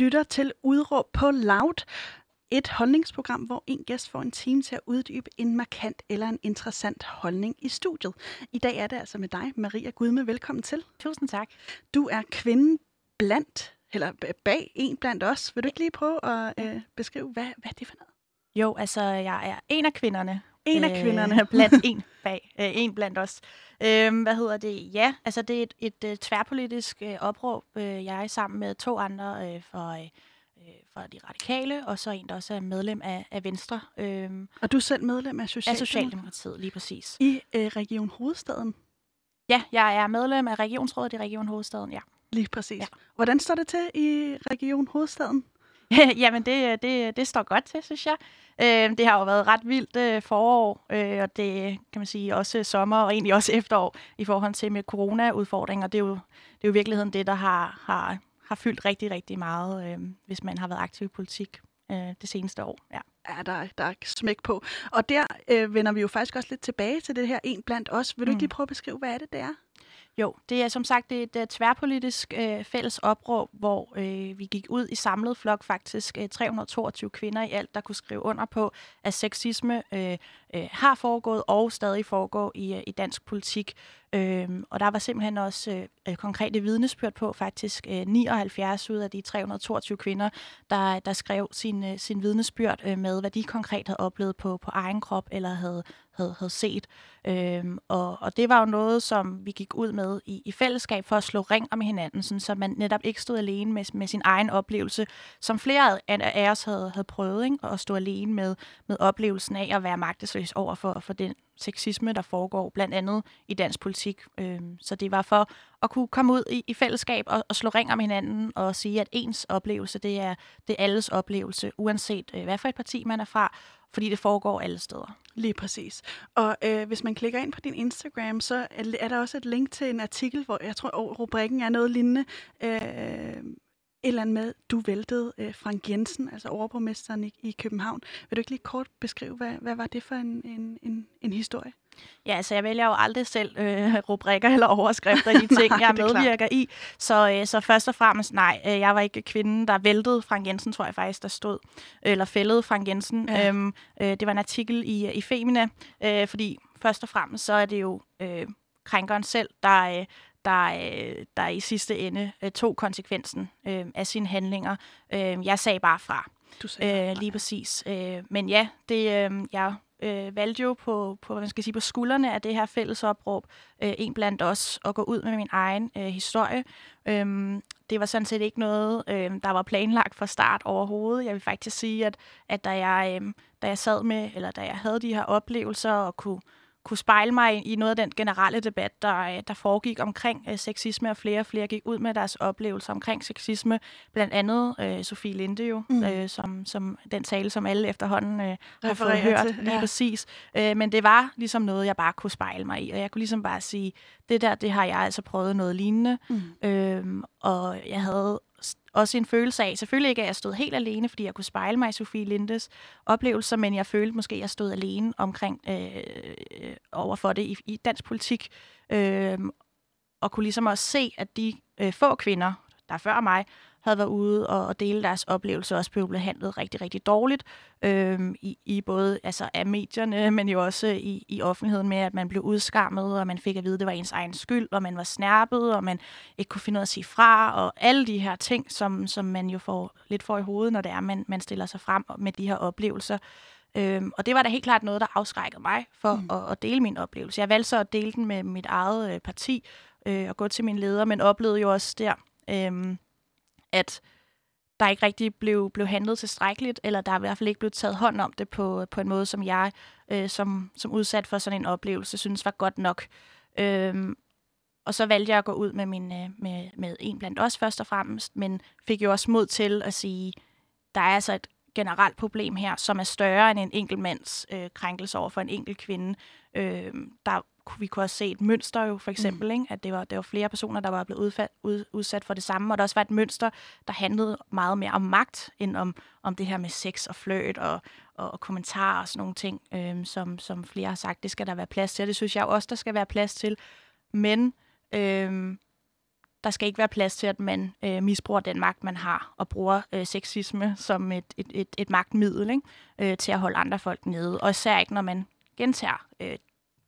lytter til Udråb på Loud. Et holdningsprogram, hvor en gæst får en time til at uddybe en markant eller en interessant holdning i studiet. I dag er det altså med dig, Maria Gudme. Velkommen til. Tusind tak. Du er kvinden blandt, eller bag en blandt os. Vil du ikke lige prøve at øh, beskrive, hvad, hvad er det for noget? Jo, altså jeg er en af kvinderne. En af kvinderne. Øh, blandt en bag. Øh, en blandt os. Øh, hvad hedder det? Ja, altså det er et, et, et tværpolitisk øh, opråb. Øh, jeg er sammen med to andre øh, for... Øh, fra de radikale, og så en, der også er medlem af, af Venstre. Øhm, og du er selv medlem af Socialdemokratiet? Af Socialdemokratiet, lige præcis. I øh, Region Hovedstaden? Ja, jeg er medlem af Regionsrådet i Region Hovedstaden, ja. Lige præcis. Ja. Hvordan står det til i Region Hovedstaden? Jamen, det, det, det står godt til, synes jeg. Øh, det har jo været ret vildt øh, forår, øh, og det kan man sige også sommer og egentlig også efterår i forhold til med corona-udfordringer. Det er jo, det er jo i virkeligheden det, der har, har, har fyldt rigtig, rigtig meget, øh, hvis man har været aktiv i politik øh, det seneste år. Ja. Ja, der, der er smæk på. Og der øh, vender vi jo faktisk også lidt tilbage til det her en blandt os. Vil du mm. ikke lige prøve at beskrive, hvad er det, det er? Jo, det er som sagt et, uh, tværpolitisk uh, fælles opråb, hvor uh, vi gik ud i samlet flok faktisk øh, uh, 322 kvinder i alt, der kunne skrive under på, at sexisme uh, øh, har foregået og stadig foregår i, øh, i dansk politik. Øh, og der var simpelthen også øh, øh konkrete vidnesbyrd på, faktisk øh, 79 ud af de 322 kvinder, der, der skrev sin, øh, sin vidnesbyrd øh, med, hvad de konkret havde oplevet på, på egen krop eller havde, havde, havde set. Øh, og, og det var jo noget, som vi gik ud med i, i fællesskab for at slå ring om hinanden, sådan, så man netop ikke stod alene med, med sin egen oplevelse, som flere af os havde, havde prøvet, ikke? at stå alene med, med oplevelsen af at være magtesløs over for, for den sexisme, der foregår blandt andet i dansk politik. Øhm, så det var for at kunne komme ud i, i fællesskab og, og slå ring om hinanden og sige, at ens oplevelse, det er, det er alles oplevelse, uanset øh, hvad for et parti man er fra, fordi det foregår alle steder. Lige præcis. Og øh, hvis man klikker ind på din Instagram, så er der også et link til en artikel, hvor jeg tror, rubrikken er noget lignende. Øh, andet med, du væltede øh, Frank Jensen, altså overborgmesteren i, i København. Vil du ikke lige kort beskrive, hvad, hvad var det for en, en, en, en historie? Ja, altså jeg vælger jo aldrig selv øh, rubrikker eller overskrifter i de ting, nej, jeg medvirker i. Så, øh, så først og fremmest, nej, øh, jeg var ikke kvinden, der væltede Frank Jensen, tror jeg faktisk, der stod. Eller fældede Frank Jensen. Ja. Øhm, øh, det var en artikel i, i Femina, øh, fordi først og fremmest, så er det jo øh, krænkeren selv, der, øh, der, øh, der i sidste ende øh, tog konsekvensen øh, af sine handlinger. Øh, jeg sagde bare fra. Du sagde øh, lige præcis. Øh, men ja, det, øh, jeg øh, valgte jo på, på, hvad man skal sige, på skuldrene af det her fælles opråb, øh, en blandt os, at gå ud med min egen øh, historie. Øhm, det var sådan set ikke noget, øh, der var planlagt fra start overhovedet. Jeg vil faktisk sige, at, at da, jeg, øh, da jeg sad med, eller da jeg havde de her oplevelser og kunne kunne spejle mig i noget af den generelle debat, der, øh, der foregik omkring øh, sexisme, og flere og flere gik ud med deres oplevelser omkring sexisme. Blandt andet øh, Sofie Linde jo, mm. øh, som, som den tale, som alle efterhånden øh, har fået hørt til, lige ja. præcis. Øh, men det var ligesom noget, jeg bare kunne spejle mig i, og jeg kunne ligesom bare sige, det der, det har jeg altså prøvet noget lignende. Mm. Øh, og jeg havde også en følelse af, selvfølgelig ikke, at jeg stod helt alene, fordi jeg kunne spejle mig i Sofie Lindes oplevelser, men jeg følte måske, at jeg stod alene omkring øh, øh over for det i, i dansk politik, øh, og kunne ligesom også se, at de øh, få kvinder, der før mig, havde været ude og, og dele deres oplevelser, også blev behandlet rigtig, rigtig dårligt øh, i, i både altså af medierne, men jo også i, i offentligheden med, at man blev udskammet, og man fik at vide, at det var ens egen skyld, og man var snærpet, og man ikke kunne finde ud af at sige fra, og alle de her ting, som, som man jo får lidt for i hovedet, når det er, man, man stiller sig frem med de her oplevelser. Øhm, og det var da helt klart noget, der afskrækkede mig for mm. at, at dele min oplevelse. Jeg valgte så at dele den med mit eget øh, parti øh, og gå til min leder, men oplevede jo også der, øh, at der ikke rigtig blev, blev handlet tilstrækkeligt, eller der er i hvert fald ikke blevet taget hånd om det på, på en måde, som jeg øh, som, som udsat for sådan en oplevelse synes var godt nok. Øhm, og så valgte jeg at gå ud med, min, øh, med, med en blandt os først og fremmest, men fik jo også mod til at sige, der er altså et generelt problem her, som er større end en enkelt mands øh, krænkelse over for en enkelt kvinde. Øh, der vi kunne også se et mønster jo, for eksempel, mm. ikke? at det var, det var flere personer, der var blevet udfald, ud, udsat for det samme, og der også var et mønster, der handlede meget mere om magt, end om, om det her med sex og fløjt og, og, og kommentarer og sådan nogle ting, øhm, som, som flere har sagt, det skal der være plads til, og det synes jeg også, der skal være plads til. Men øhm, der skal ikke være plads til, at man øh, misbruger den magt, man har, og bruger øh, sexisme som et, et, et, et magtmiddel ikke? Øh, til at holde andre folk nede. Og især ikke, når man gentager øh,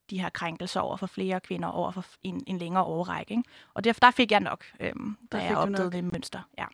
de her krænkelser over for flere kvinder over for en, en længere overrække. Ikke? Og derfor der fik jeg nok, øh, da jeg opdagede det mønster. Ja.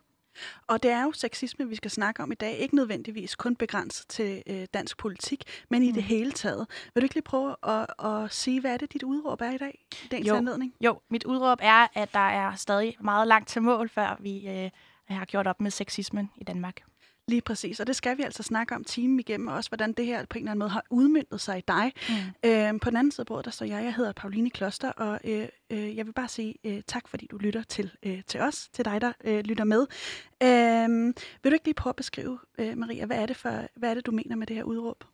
Og det er jo sexisme, vi skal snakke om i dag. Ikke nødvendigvis kun begrænset til øh, dansk politik, men i mm. det hele taget. Vil du ikke lige prøve at, at sige, hvad er det, dit udråb er i dag? Dagens jo, anledning? Jo, mit udråb er, at der er stadig meget langt til mål, før vi øh, har gjort op med sexismen i Danmark. Lige præcis, og det skal vi altså snakke om timen igennem, og også hvordan det her på en eller anden måde har udmyndtet sig i dig. Mm. Øhm, på den anden side af bordet, der står jeg, jeg hedder Pauline Kloster, og øh, øh, jeg vil bare sige øh, tak, fordi du lytter til, øh, til os, til dig, der øh, lytter med. Øh, vil du ikke lige prøve at beskrive, øh, Maria, hvad er, det for, hvad er det, du mener med det her udråb?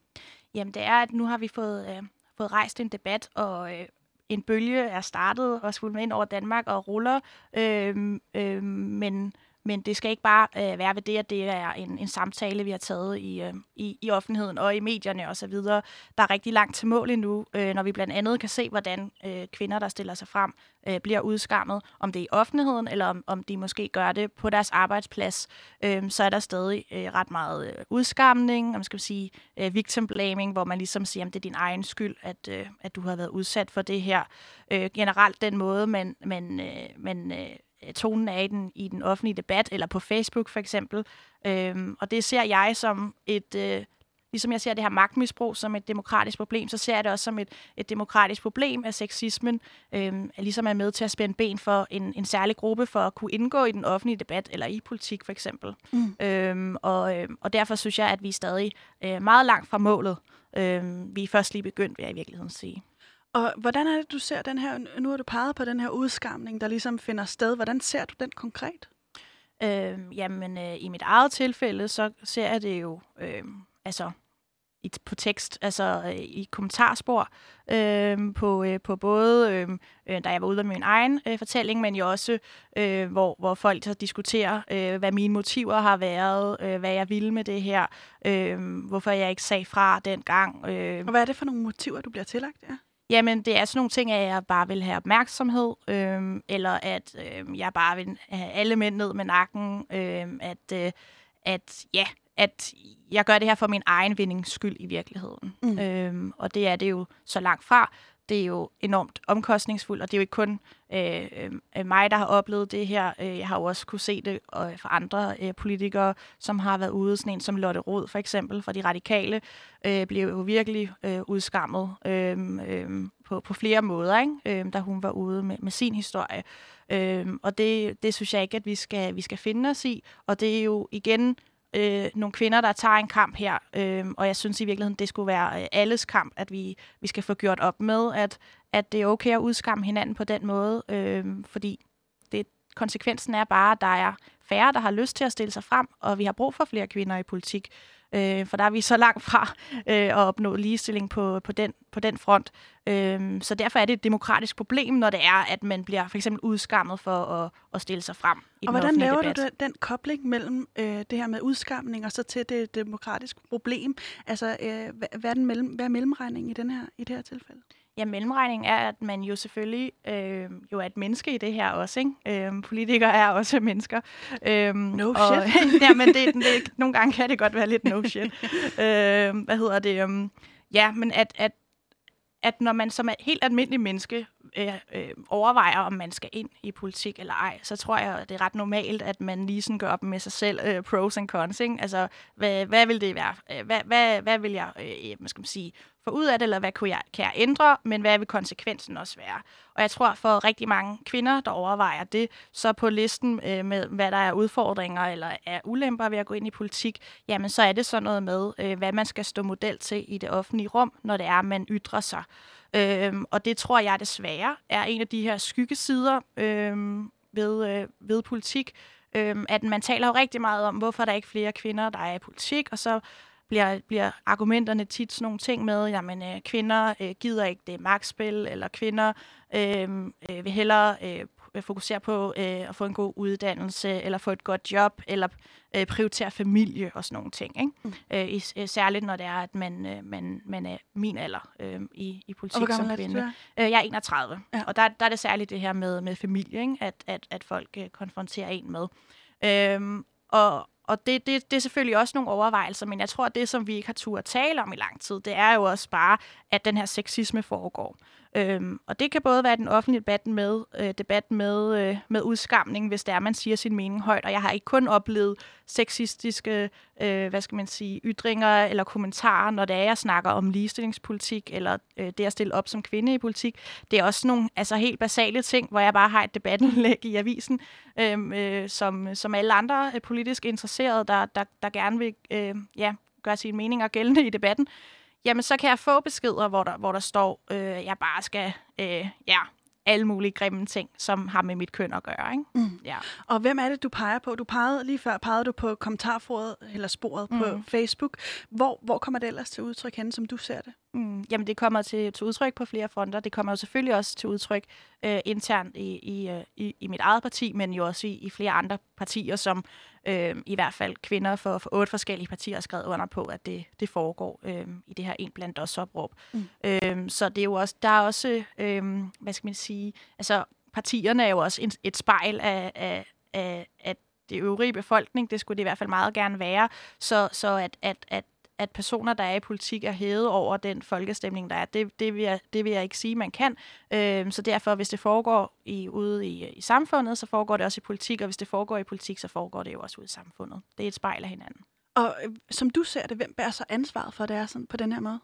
Jamen, det er, at nu har vi fået, øh, fået rejst en debat, og øh, en bølge er startet og svulmet ind over Danmark og ruller, øh, øh, men men det skal ikke bare øh, være ved det, at det er en, en samtale, vi har taget i, øh, i, i offentligheden og i medierne osv. Der er rigtig langt til mål endnu, øh, når vi blandt andet kan se, hvordan øh, kvinder, der stiller sig frem, øh, bliver udskammet, om det er i offentligheden, eller om, om de måske gør det på deres arbejdsplads, øh, så er der stadig øh, ret meget øh, udskamning, om skal sige øh, victim blaming, hvor man ligesom siger, at det er din egen skyld, at, øh, at du har været udsat for det her. Øh, generelt den måde, man, man, øh, man øh, Øh, tonen er i den, i den offentlige debat, eller på Facebook for eksempel. Øhm, og det ser jeg som et, øh, ligesom jeg ser det her magtmisbrug som et demokratisk problem, så ser jeg det også som et, et demokratisk problem, at sexismen øhm, ligesom er med til at spænde ben for en, en særlig gruppe for at kunne indgå i den offentlige debat, eller i politik for eksempel. Mm. Øhm, og, øhm, og derfor synes jeg, at vi er stadig øh, meget langt fra målet. Øhm, vi er først lige begyndt, vil jeg i virkeligheden sige. Og hvordan er det, du ser den her, nu har du peget på den her udskamning, der ligesom finder sted. Hvordan ser du den konkret? Øh, jamen, øh, i mit eget tilfælde, så ser jeg det jo øh, altså i, på tekst, altså øh, i kommentarspor, øh, på, øh, på både, øh, øh, da jeg var ude med min egen øh, fortælling, men jo også, øh, hvor, hvor folk så diskuterer, øh, hvad mine motiver har været, øh, hvad jeg ville med det her, øh, hvorfor jeg ikke sagde fra dengang. Øh. Og hvad er det for nogle motiver, du bliver tillagt? Ja? Jamen, det er sådan nogle ting, at jeg bare vil have opmærksomhed, øh, eller at øh, jeg bare vil have alle mænd ned med nakken, øh, at, øh, at ja, at jeg gør det her for min egen vindings skyld i virkeligheden. Mm. Øh, og det er det jo så langt fra det er jo enormt omkostningsfuldt, og det er jo ikke kun øh, øh, øh mig, der har oplevet det her. Øh, jeg har jo også kunne se det øh, fra andre øh, politikere, som har været ude. Sådan en som Lotte Rod for eksempel, for de radikale, øh, blev jo virkelig øh, udskammet øh, øh, på, på flere måder, ikke? Øh, da hun var ude med, med sin historie. Øh, og det, det synes jeg ikke, at vi skal, vi skal finde os i. Og det er jo igen øh, nogle kvinder, der tager en kamp her, øh, og jeg synes i virkeligheden, det skulle være øh, alles kamp, at vi, vi skal få gjort op med, at, at det er okay at udskamme hinanden på den måde, øh, fordi det, konsekvensen er bare, at der er færre, der har lyst til at stille sig frem, og vi har brug for flere kvinder i politik. Øh, for der er vi så langt fra øh, at opnå ligestilling på, på, den, på den front. Øh, så derfor er det et demokratisk problem, når det er, at man bliver for eksempel udskammet for at, at stille sig frem i Og hvordan laver debat. du den, den kobling mellem øh, det her med udskamning og så til det demokratiske problem? Altså, øh, hvad, er den mellem, hvad er mellemregningen i, den her, i det her tilfælde? Ja, mellemregning er, at man jo selvfølgelig øh, jo er et menneske i det her også. Ikke? Øh, politikere er også mennesker. Øh, no og, shit. ja, men det, det, nogle gange kan det godt være lidt no shit. øh, hvad hedder det? Um, ja, men at, at, at når man som er helt almindelig menneske øh, øh, overvejer, om man skal ind i politik eller ej, så tror jeg, det er ret normalt, at man lige sådan gør op med sig selv øh, pros and cons. Ikke? Altså, hvad, hvad vil det være? Øh, hvad, hvad, hvad vil jeg, øh, hvad skal man sige, få ud af det, eller hvad kunne jeg, kan jeg ændre, men hvad vil konsekvensen også være? Og jeg tror, for rigtig mange kvinder, der overvejer det, så på listen øh, med, hvad der er udfordringer eller er ulemper ved at gå ind i politik, jamen så er det sådan noget med, øh, hvad man skal stå model til i det offentlige rum, når det er, man ytrer sig. Øhm, og det tror jeg desværre er en af de her skyggesider øhm, ved, øh, ved politik, øhm, at man taler jo rigtig meget om, hvorfor der er ikke flere kvinder, der er i politik, og så bliver, bliver argumenterne tit sådan nogle ting med, jamen øh, kvinder øh, gider ikke det magtspil, eller kvinder øh, øh, vil hellere øh, fokusere på øh, at få en god uddannelse, eller få et godt job, eller øh, prioritere familie og sådan nogle ting. Ikke? Mm. Øh, is, øh, særligt når det er, at man, øh, man, man er min alder øh, i, i politik og som kvinde. Øh, jeg er 31, ja. og der, der er det særligt det her med, med familie, ikke? At, at, at folk øh, konfronterer en med. Øh, og, og det, det, det er selvfølgelig også nogle overvejelser, men jeg tror, at det, som vi ikke har tur at tale om i lang tid, det er jo også bare, at den her sexisme foregår. Øhm, og det kan både være den offentlige debat med, øh, debat med, øh, med udskamning, hvis der man siger sin mening højt. Og jeg har ikke kun oplevet sexistiske øh, hvad skal man sige, ytringer eller kommentarer, når det er, jeg snakker om ligestillingspolitik, eller øh, det at stille op som kvinde i politik. Det er også nogle altså, helt basale ting, hvor jeg bare har et debatindlæg i avisen, øh, øh, som, som alle andre øh, politisk interesserede, der, der, der gerne vil øh, ja, gøre sine meninger gældende i debatten jamen så kan jeg få beskeder, hvor der, hvor der står, øh, jeg bare skal, øh, ja, alle mulige grimme ting, som har med mit køn at gøre. Ikke? Mm. Ja. Og hvem er det, du peger på? Du pegede lige før pegede du på kommentarforet eller sporet mm. på Facebook. Hvor, hvor kommer det ellers til udtryk hen, som du ser det? Mm, jamen, det kommer til, til udtryk på flere fronter. Det kommer jo selvfølgelig også til udtryk øh, internt i, i, øh, i, i mit eget parti, men jo også i, i flere andre partier, som øh, i hvert fald kvinder for, for otte forskellige partier har skrevet under på, at det, det foregår øh, i det her en blandt os opråb. Mm. Øh, så det er jo også, der er også, øh, hvad skal man sige, altså partierne er jo også et, et spejl af, af, af, af det øvrige befolkning, det skulle det i hvert fald meget gerne være, så, så at, at, at at personer, der er i politik, er hævet over den folkestemning, der er. Det, det, vil, jeg, det vil jeg ikke sige, man kan. Øh, så derfor, hvis det foregår i, ude i, i samfundet, så foregår det også i politik, og hvis det foregår i politik, så foregår det jo også ude i samfundet. Det er et spejl af hinanden. Og øh, som du ser det, hvem bærer så ansvaret for, at det er sådan på den her måde?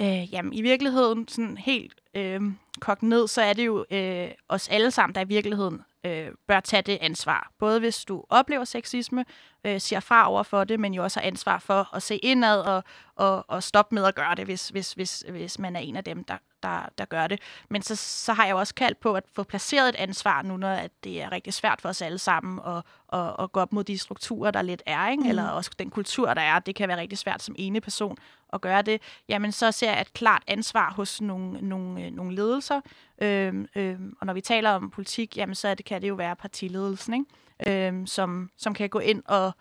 Øh, jamen, i virkeligheden, sådan helt øh, kogt ned, så er det jo øh, os alle sammen, der i virkeligheden øh, bør tage det ansvar. Både hvis du oplever sexisme, øh, siger fra over for det, men jo også har ansvar for at se indad og, og, og stoppe med at gøre det, hvis, hvis, hvis, hvis man er en af dem, der, der, der gør det. Men så, så har jeg også kaldt på at få placeret et ansvar nu, når at det er rigtig svært for os alle sammen at, at, at gå op mod de strukturer, der lidt er, ikke? Mm. eller også den kultur, der er. Det kan være rigtig svært som ene person at gøre det. Jamen, så ser jeg et klart ansvar hos nogle, nogle, nogle ledelser. Øhm, øhm, og når vi taler om politik, jamen, så det, kan det jo være partiledelsen, ikke? Øhm, som, som kan gå ind og,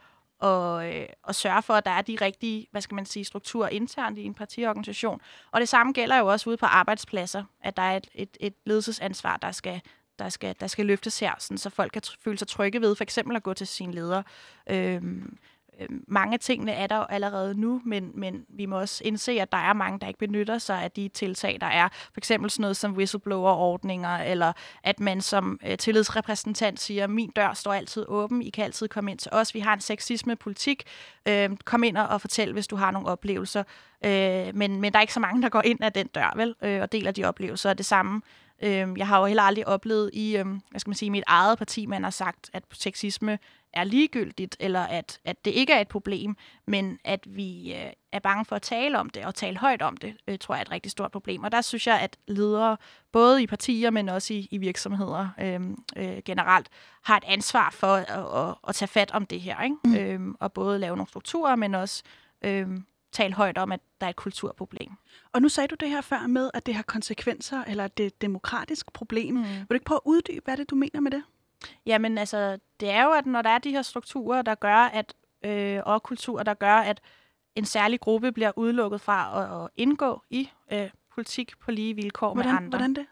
og, øh, og sørge for, at der er de rigtige, hvad skal man sige, strukturer internt i en partiorganisation. Og det samme gælder jo også ude på arbejdspladser, at der er et, et, et ledelsesansvar, der skal, der skal, der skal løftes her, sådan, så folk kan føle sig trygge ved for eksempel at gå til sine ledere. Øhm, øh, Øh, mange af tingene er der allerede nu, men, men vi må også indse, at der er mange, der ikke benytter sig af de tiltag, der er. For eksempel sådan noget som whistleblower-ordninger, eller at man som øh, tillidsrepræsentant siger, min dør står altid åben, I kan altid komme ind til os. Vi har en sexisme-politik. Øh, kom ind og fortæl, hvis du har nogle oplevelser. Øh, men, men der er ikke så mange, der går ind af den dør, vel, øh, og deler de oplevelser. Det samme Øh, jeg har jo heller aldrig oplevet i, øh, hvad skal man sige, mit eget parti, man har sagt, at sexisme er ligegyldigt, eller at, at det ikke er et problem, men at vi øh, er bange for at tale om det og tale højt om det, øh, tror jeg er et rigtig stort problem. Og der synes jeg, at ledere, både i partier, men også i, i virksomheder øh, øh, generelt, har et ansvar for at, at, at tage fat om det her, ikke? Mm. Øh, og både lave nogle strukturer, men også øh, tale højt om, at der er et kulturproblem. Og nu sagde du det her før med, at det har konsekvenser, eller det er et demokratisk problem. Mm. Vil du ikke prøve at uddybe, hvad det du mener med det? Jamen altså, det er jo, at når der er de her strukturer, der gør, at øh, og kulturer, der gør, at en særlig gruppe bliver udelukket fra at, at indgå i øh, politik på lige vilkår hvordan, med andre. Hvordan det?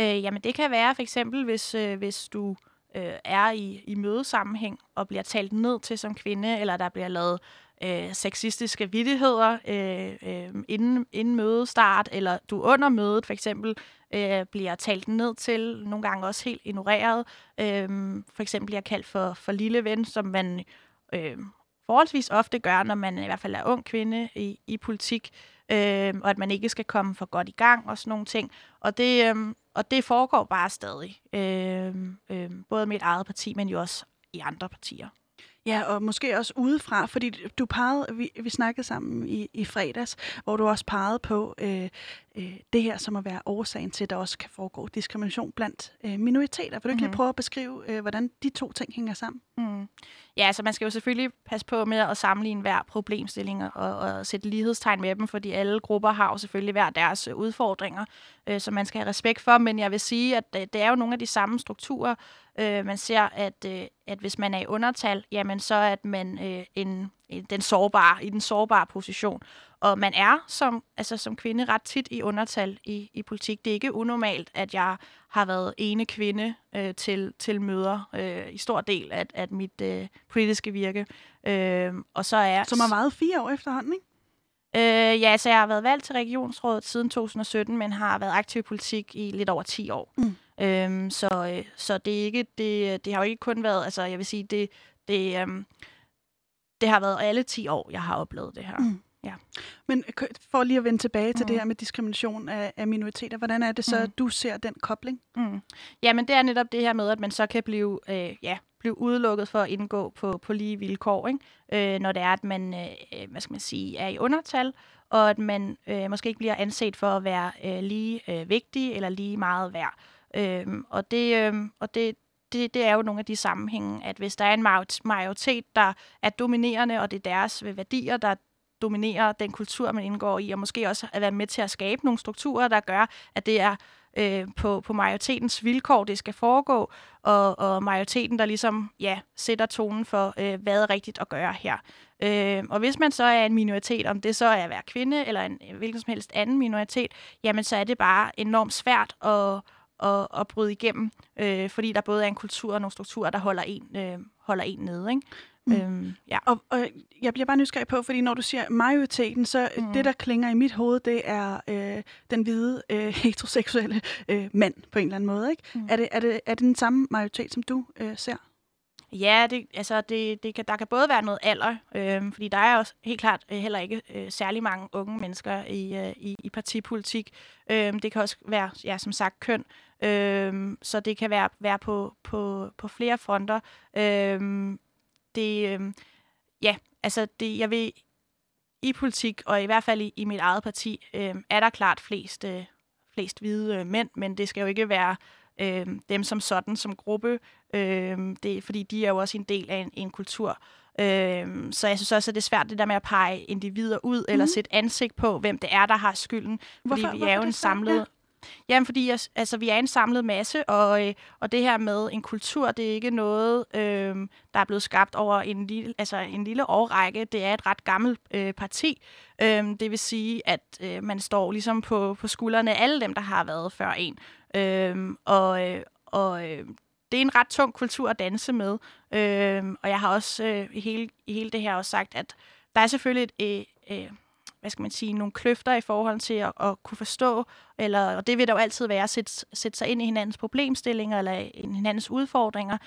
Øh, jamen det kan være for eksempel, hvis, øh, hvis du øh, er i, i mødesammenhæng og bliver talt ned til som kvinde, eller der bliver lavet øh, sexistiske vidtigheder øh, øh, inden, inden mødestart, eller du under mødet for eksempel øh, bliver talt ned til, nogle gange også helt ignoreret. Øh, for eksempel bliver kaldt for, for lille ven, som man øh, forholdsvis ofte gør, når man i hvert fald er ung kvinde i, i politik, øh, og at man ikke skal komme for godt i gang og sådan nogle ting. Og det, øh, og det foregår bare stadig, øh, øh, både med et eget parti, men jo også i andre partier. Ja, og måske også udefra, fordi du pegede, vi, vi snakkede sammen i, i fredags, hvor du også pegede på, øh, øh, det her som at være årsagen til, at der også kan foregå diskrimination blandt øh, minoriteter. Vil du ikke mm. lige mhm. prøve at beskrive, øh, hvordan de to ting hænger sammen? Mm. Ja, altså man skal jo selvfølgelig passe på med at sammenligne hver problemstilling og, og sætte lighedstegn med dem, fordi alle grupper har jo selvfølgelig hver deres øh, udfordringer, øh, som man skal have respekt for. Men jeg vil sige, at det er jo nogle af de samme strukturer. Øh, man ser, at, øh, at hvis man er i undertal, jamen så er man øh, en, den sårbare, i den sårbare position. Og man er som, altså som kvinde ret tit i undertal i, i politik. Det er ikke unormalt, at jeg har været ene kvinde øh, til, til møder øh, i stor del af, af mit øh, politiske virke. Øh, og så er Som er meget fire år efterhånden, ikke? Øh, ja, så jeg har været valgt til regionsrådet siden 2017, men har været aktiv i politik i lidt over 10 år. Mm. Øhm, så, øh, så det er ikke det, det har jo ikke kun været, altså jeg vil sige, det, det, øhm, det har været alle 10 år, jeg har oplevet det her. Mm. Ja. Men for lige at vende tilbage til mm. det her med diskrimination af, af minoriteter, hvordan er det så, mm. at du ser den kobling? Mm. Jamen, det er netop det her med, at man så kan blive, øh, ja, blive udelukket for at indgå på, på lige vilkår, ikke? Øh, når det er, at man, øh, hvad skal man sige, er i undertal, og at man øh, måske ikke bliver anset for at være øh, lige øh, vigtig eller lige meget værd. Øh, og det, øhm, og det, det, det er jo nogle af de sammenhænge, at hvis der er en majoritet, der er dominerende, og det er deres værdier, der dominerer den kultur, man indgår i, og måske også at være med til at skabe nogle strukturer, der gør, at det er øh, på, på majoritetens vilkår, det skal foregå, og, og majoriteten, der ligesom ja, sætter tonen for, øh, hvad er rigtigt at gøre her. Øh, og hvis man så er en minoritet, om det så er at være kvinde, eller en hvilken som helst anden minoritet, jamen så er det bare enormt svært at, at, at bryde igennem, øh, fordi der både er en kultur og nogle strukturer, der holder en, øh, holder en nede. Ikke? Mm. Øhm, ja. og, og jeg bliver bare nysgerrig på, fordi når du siger majoriteten, så mm. det, der klinger i mit hoved, det er øh, den hvide øh, heteroseksuelle øh, mand på en eller anden måde. Ikke? Mm. Er, det, er, det, er det den samme majoritet, som du øh, ser? Ja, det, altså det, det kan, der kan både være noget alder, øh, fordi der er også helt klart øh, heller ikke øh, særlig mange unge mennesker i, øh, i, i partipolitik. Øh, det kan også være, ja, som sagt, køn. Øh, så det kan være, være på, på, på flere fronter. Øh, det, øh, ja, altså det, jeg vil i politik, og i hvert fald i, i mit eget parti, øh, er der klart flest, øh, flest hvide øh, mænd, men det skal jo ikke være øh, dem som sådan, som gruppe, øh, det, fordi de er jo også en del af en, en kultur. Øh, så jeg synes også, at det er svært det der med at pege individer ud, mm. eller mhm. sætte ansigt på, hvem det er, der har skylden. Fordi hvorfor, vi er jo en samlet... Ja. Jamen, fordi altså, vi er en samlet masse, og, øh, og det her med en kultur, det er ikke noget, øh, der er blevet skabt over en lille, altså en lille årrække. Det er et ret gammelt øh, parti. Øh, det vil sige, at øh, man står ligesom på, på skuldrene af alle dem, der har været før en. Øh, og øh, og øh, det er en ret tung kultur at danse med. Øh, og jeg har også øh, i, hele, i hele det her også sagt, at der er selvfølgelig et... Øh, øh, hvad skal man sige, nogle kløfter i forhold til at, at kunne forstå, eller, og det vil der jo altid være, at sætte, sætte sig ind i hinandens problemstillinger, eller i hinandens udfordringer.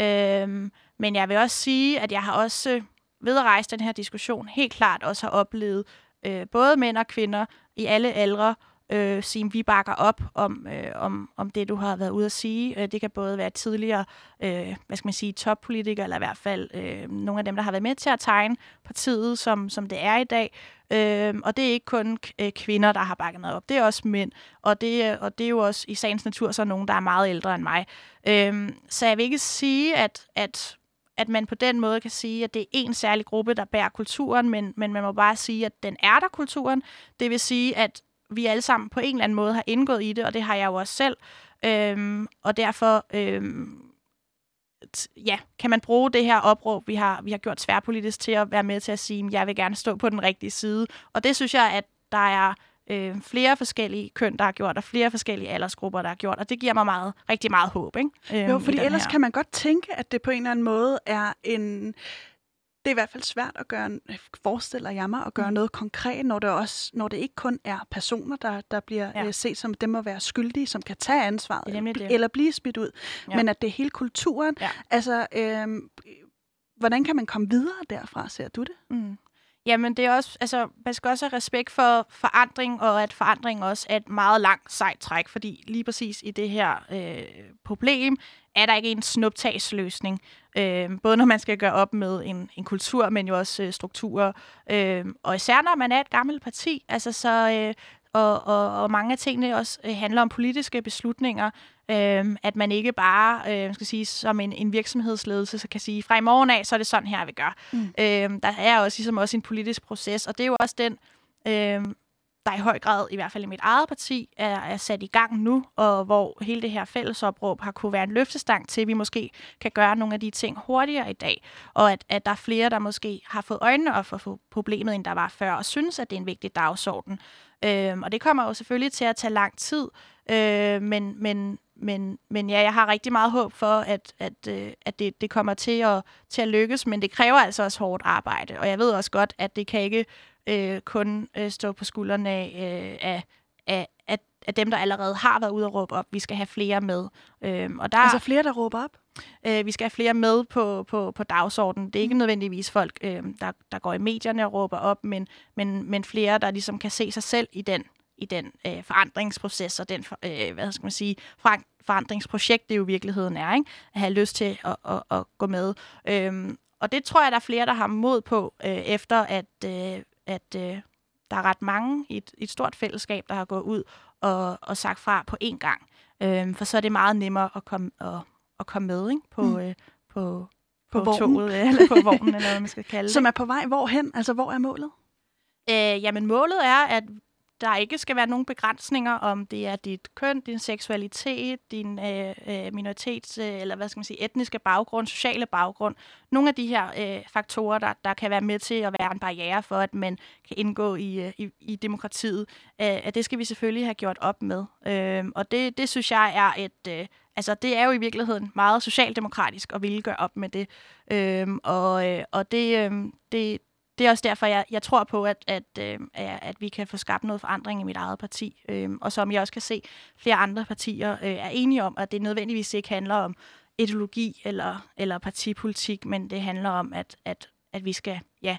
Øhm, men jeg vil også sige, at jeg har også øh, ved at rejse den her diskussion, helt klart også har oplevet øh, både mænd og kvinder i alle aldre, øh, sige, vi bakker op om, øh, om, om det, du har været ude at sige. Øh, det kan både være tidligere, øh, hvad skal man sige, toppolitikere, eller i hvert fald øh, nogle af dem, der har været med til at tegne partiet, som, som det er i dag. Øh, og det er ikke kun øh, kvinder, der har bakket noget op, det er også mænd. Og det, og det er jo også i sagens natur så nogen, der er meget ældre end mig. Øh, så jeg vil ikke sige, at, at at man på den måde kan sige, at det er en særlig gruppe, der bærer kulturen, men, men man må bare sige, at den er der kulturen. Det vil sige, at vi alle sammen på en eller anden måde har indgået i det, og det har jeg jo også selv. Øhm, og derfor øhm, ja, kan man bruge det her opråb, vi har, vi har gjort tværpolitisk til at være med til at sige, at jeg vil gerne stå på den rigtige side. Og det synes jeg, at der er øh, flere forskellige køn, der har gjort, og flere forskellige aldersgrupper, der har gjort, og det giver mig meget, rigtig meget håb. Ikke? Øh, jo, fordi ellers her. kan man godt tænke, at det på en eller anden måde er en det er i hvert fald svært at gøre, forestiller jeg mig, at gøre mm. noget konkret, når det, også, når det ikke kun er personer, der, der bliver ja. øh, set som dem at være skyldige, som kan tage ansvaret, eller, det. eller blive smidt ud, ja. men at det er hele kulturen. Ja. Altså, øh, hvordan kan man komme videre derfra, ser du det? Mm. Jamen, det er også, altså, man skal også have respekt for forandring, og at forandring også er et meget langt sejt træk, fordi lige præcis i det her øh, problem er der ikke en snuptagsløsning. Øh, både når man skal gøre op med en, en kultur, men jo også øh, strukturer. Øh, og især når man er et gammelt parti, altså så... Øh, og, og, og mange af tingene også øh, handler om politiske beslutninger, øh, at man ikke bare, øh, skal sige, som en, en virksomhedsledelse, så kan sige, fra i morgen af, så er det sådan her, vi gør. Mm. Øh, der er også ligesom også en politisk proces, og det er jo også den, øh, der i høj grad, i hvert fald i mit eget parti, er, er sat i gang nu, og hvor hele det her fællesopråb har kunne være en løftestang til, at vi måske kan gøre nogle af de ting hurtigere i dag, og at, at der er flere, der måske har fået øjnene op for problemet, end der var før, og synes, at det er en vigtig dagsorden. Øhm, og det kommer jo selvfølgelig til at tage lang tid, øh, men, men, men, men ja, jeg har rigtig meget håb for, at, at, øh, at det, det kommer til at, til at lykkes, men det kræver altså også hårdt arbejde, og jeg ved også godt, at det kan ikke øh, kun øh, stå på skuldrene af, øh, af, af, af, af dem, der allerede har været ude og råbe op. Vi skal have flere med. Øh, og der, altså flere, der råber op? Øh, vi skal have flere med på, på, på dagsordenen. Det er ikke mm. nødvendigvis folk, øh, der, der går i medierne og råber op, men, men, men flere, der ligesom kan se sig selv i den i den øh, forandringsproces og den, øh, hvad skal man sige, forandringsprojekt, det jo i virkeligheden er, ikke? at have lyst til at, at, at gå med. Øhm, og det tror jeg, der er flere, der har mod på, øh, efter at, øh, at øh, der er ret mange i et, et stort fællesskab, der har gået ud og, og sagt fra på én gang. Øh, for så er det meget nemmere at komme, at, at komme med ikke? På, mm. øh, på, på, på toget, eller på vognen, eller hvad man skal kalde det. Som er på vej hvorhen? Altså, hvor er målet? Øh, jamen, målet er, at der ikke skal være nogen begrænsninger, om det er dit køn, din seksualitet, din øh, øh, minoritets, øh, eller hvad skal man sige, etniske baggrund, sociale baggrund. Nogle af de her øh, faktorer, der, der kan være med til at være en barriere for, at man kan indgå i, øh, i, i demokratiet, øh, at det skal vi selvfølgelig have gjort op med. Øh, og det, det synes jeg er et... Øh, altså, det er jo i virkeligheden meget socialdemokratisk at ville gøre op med det. Øhm, og, øh, og det, øh, det, det er også derfor, jeg, jeg tror på, at, at, øh, at vi kan få skabt noget forandring i mit eget parti. Øh, og som jeg også kan se, flere andre partier øh, er enige om, at det nødvendigvis ikke handler om ideologi eller, eller partipolitik, men det handler om, at, at, at vi skal ja,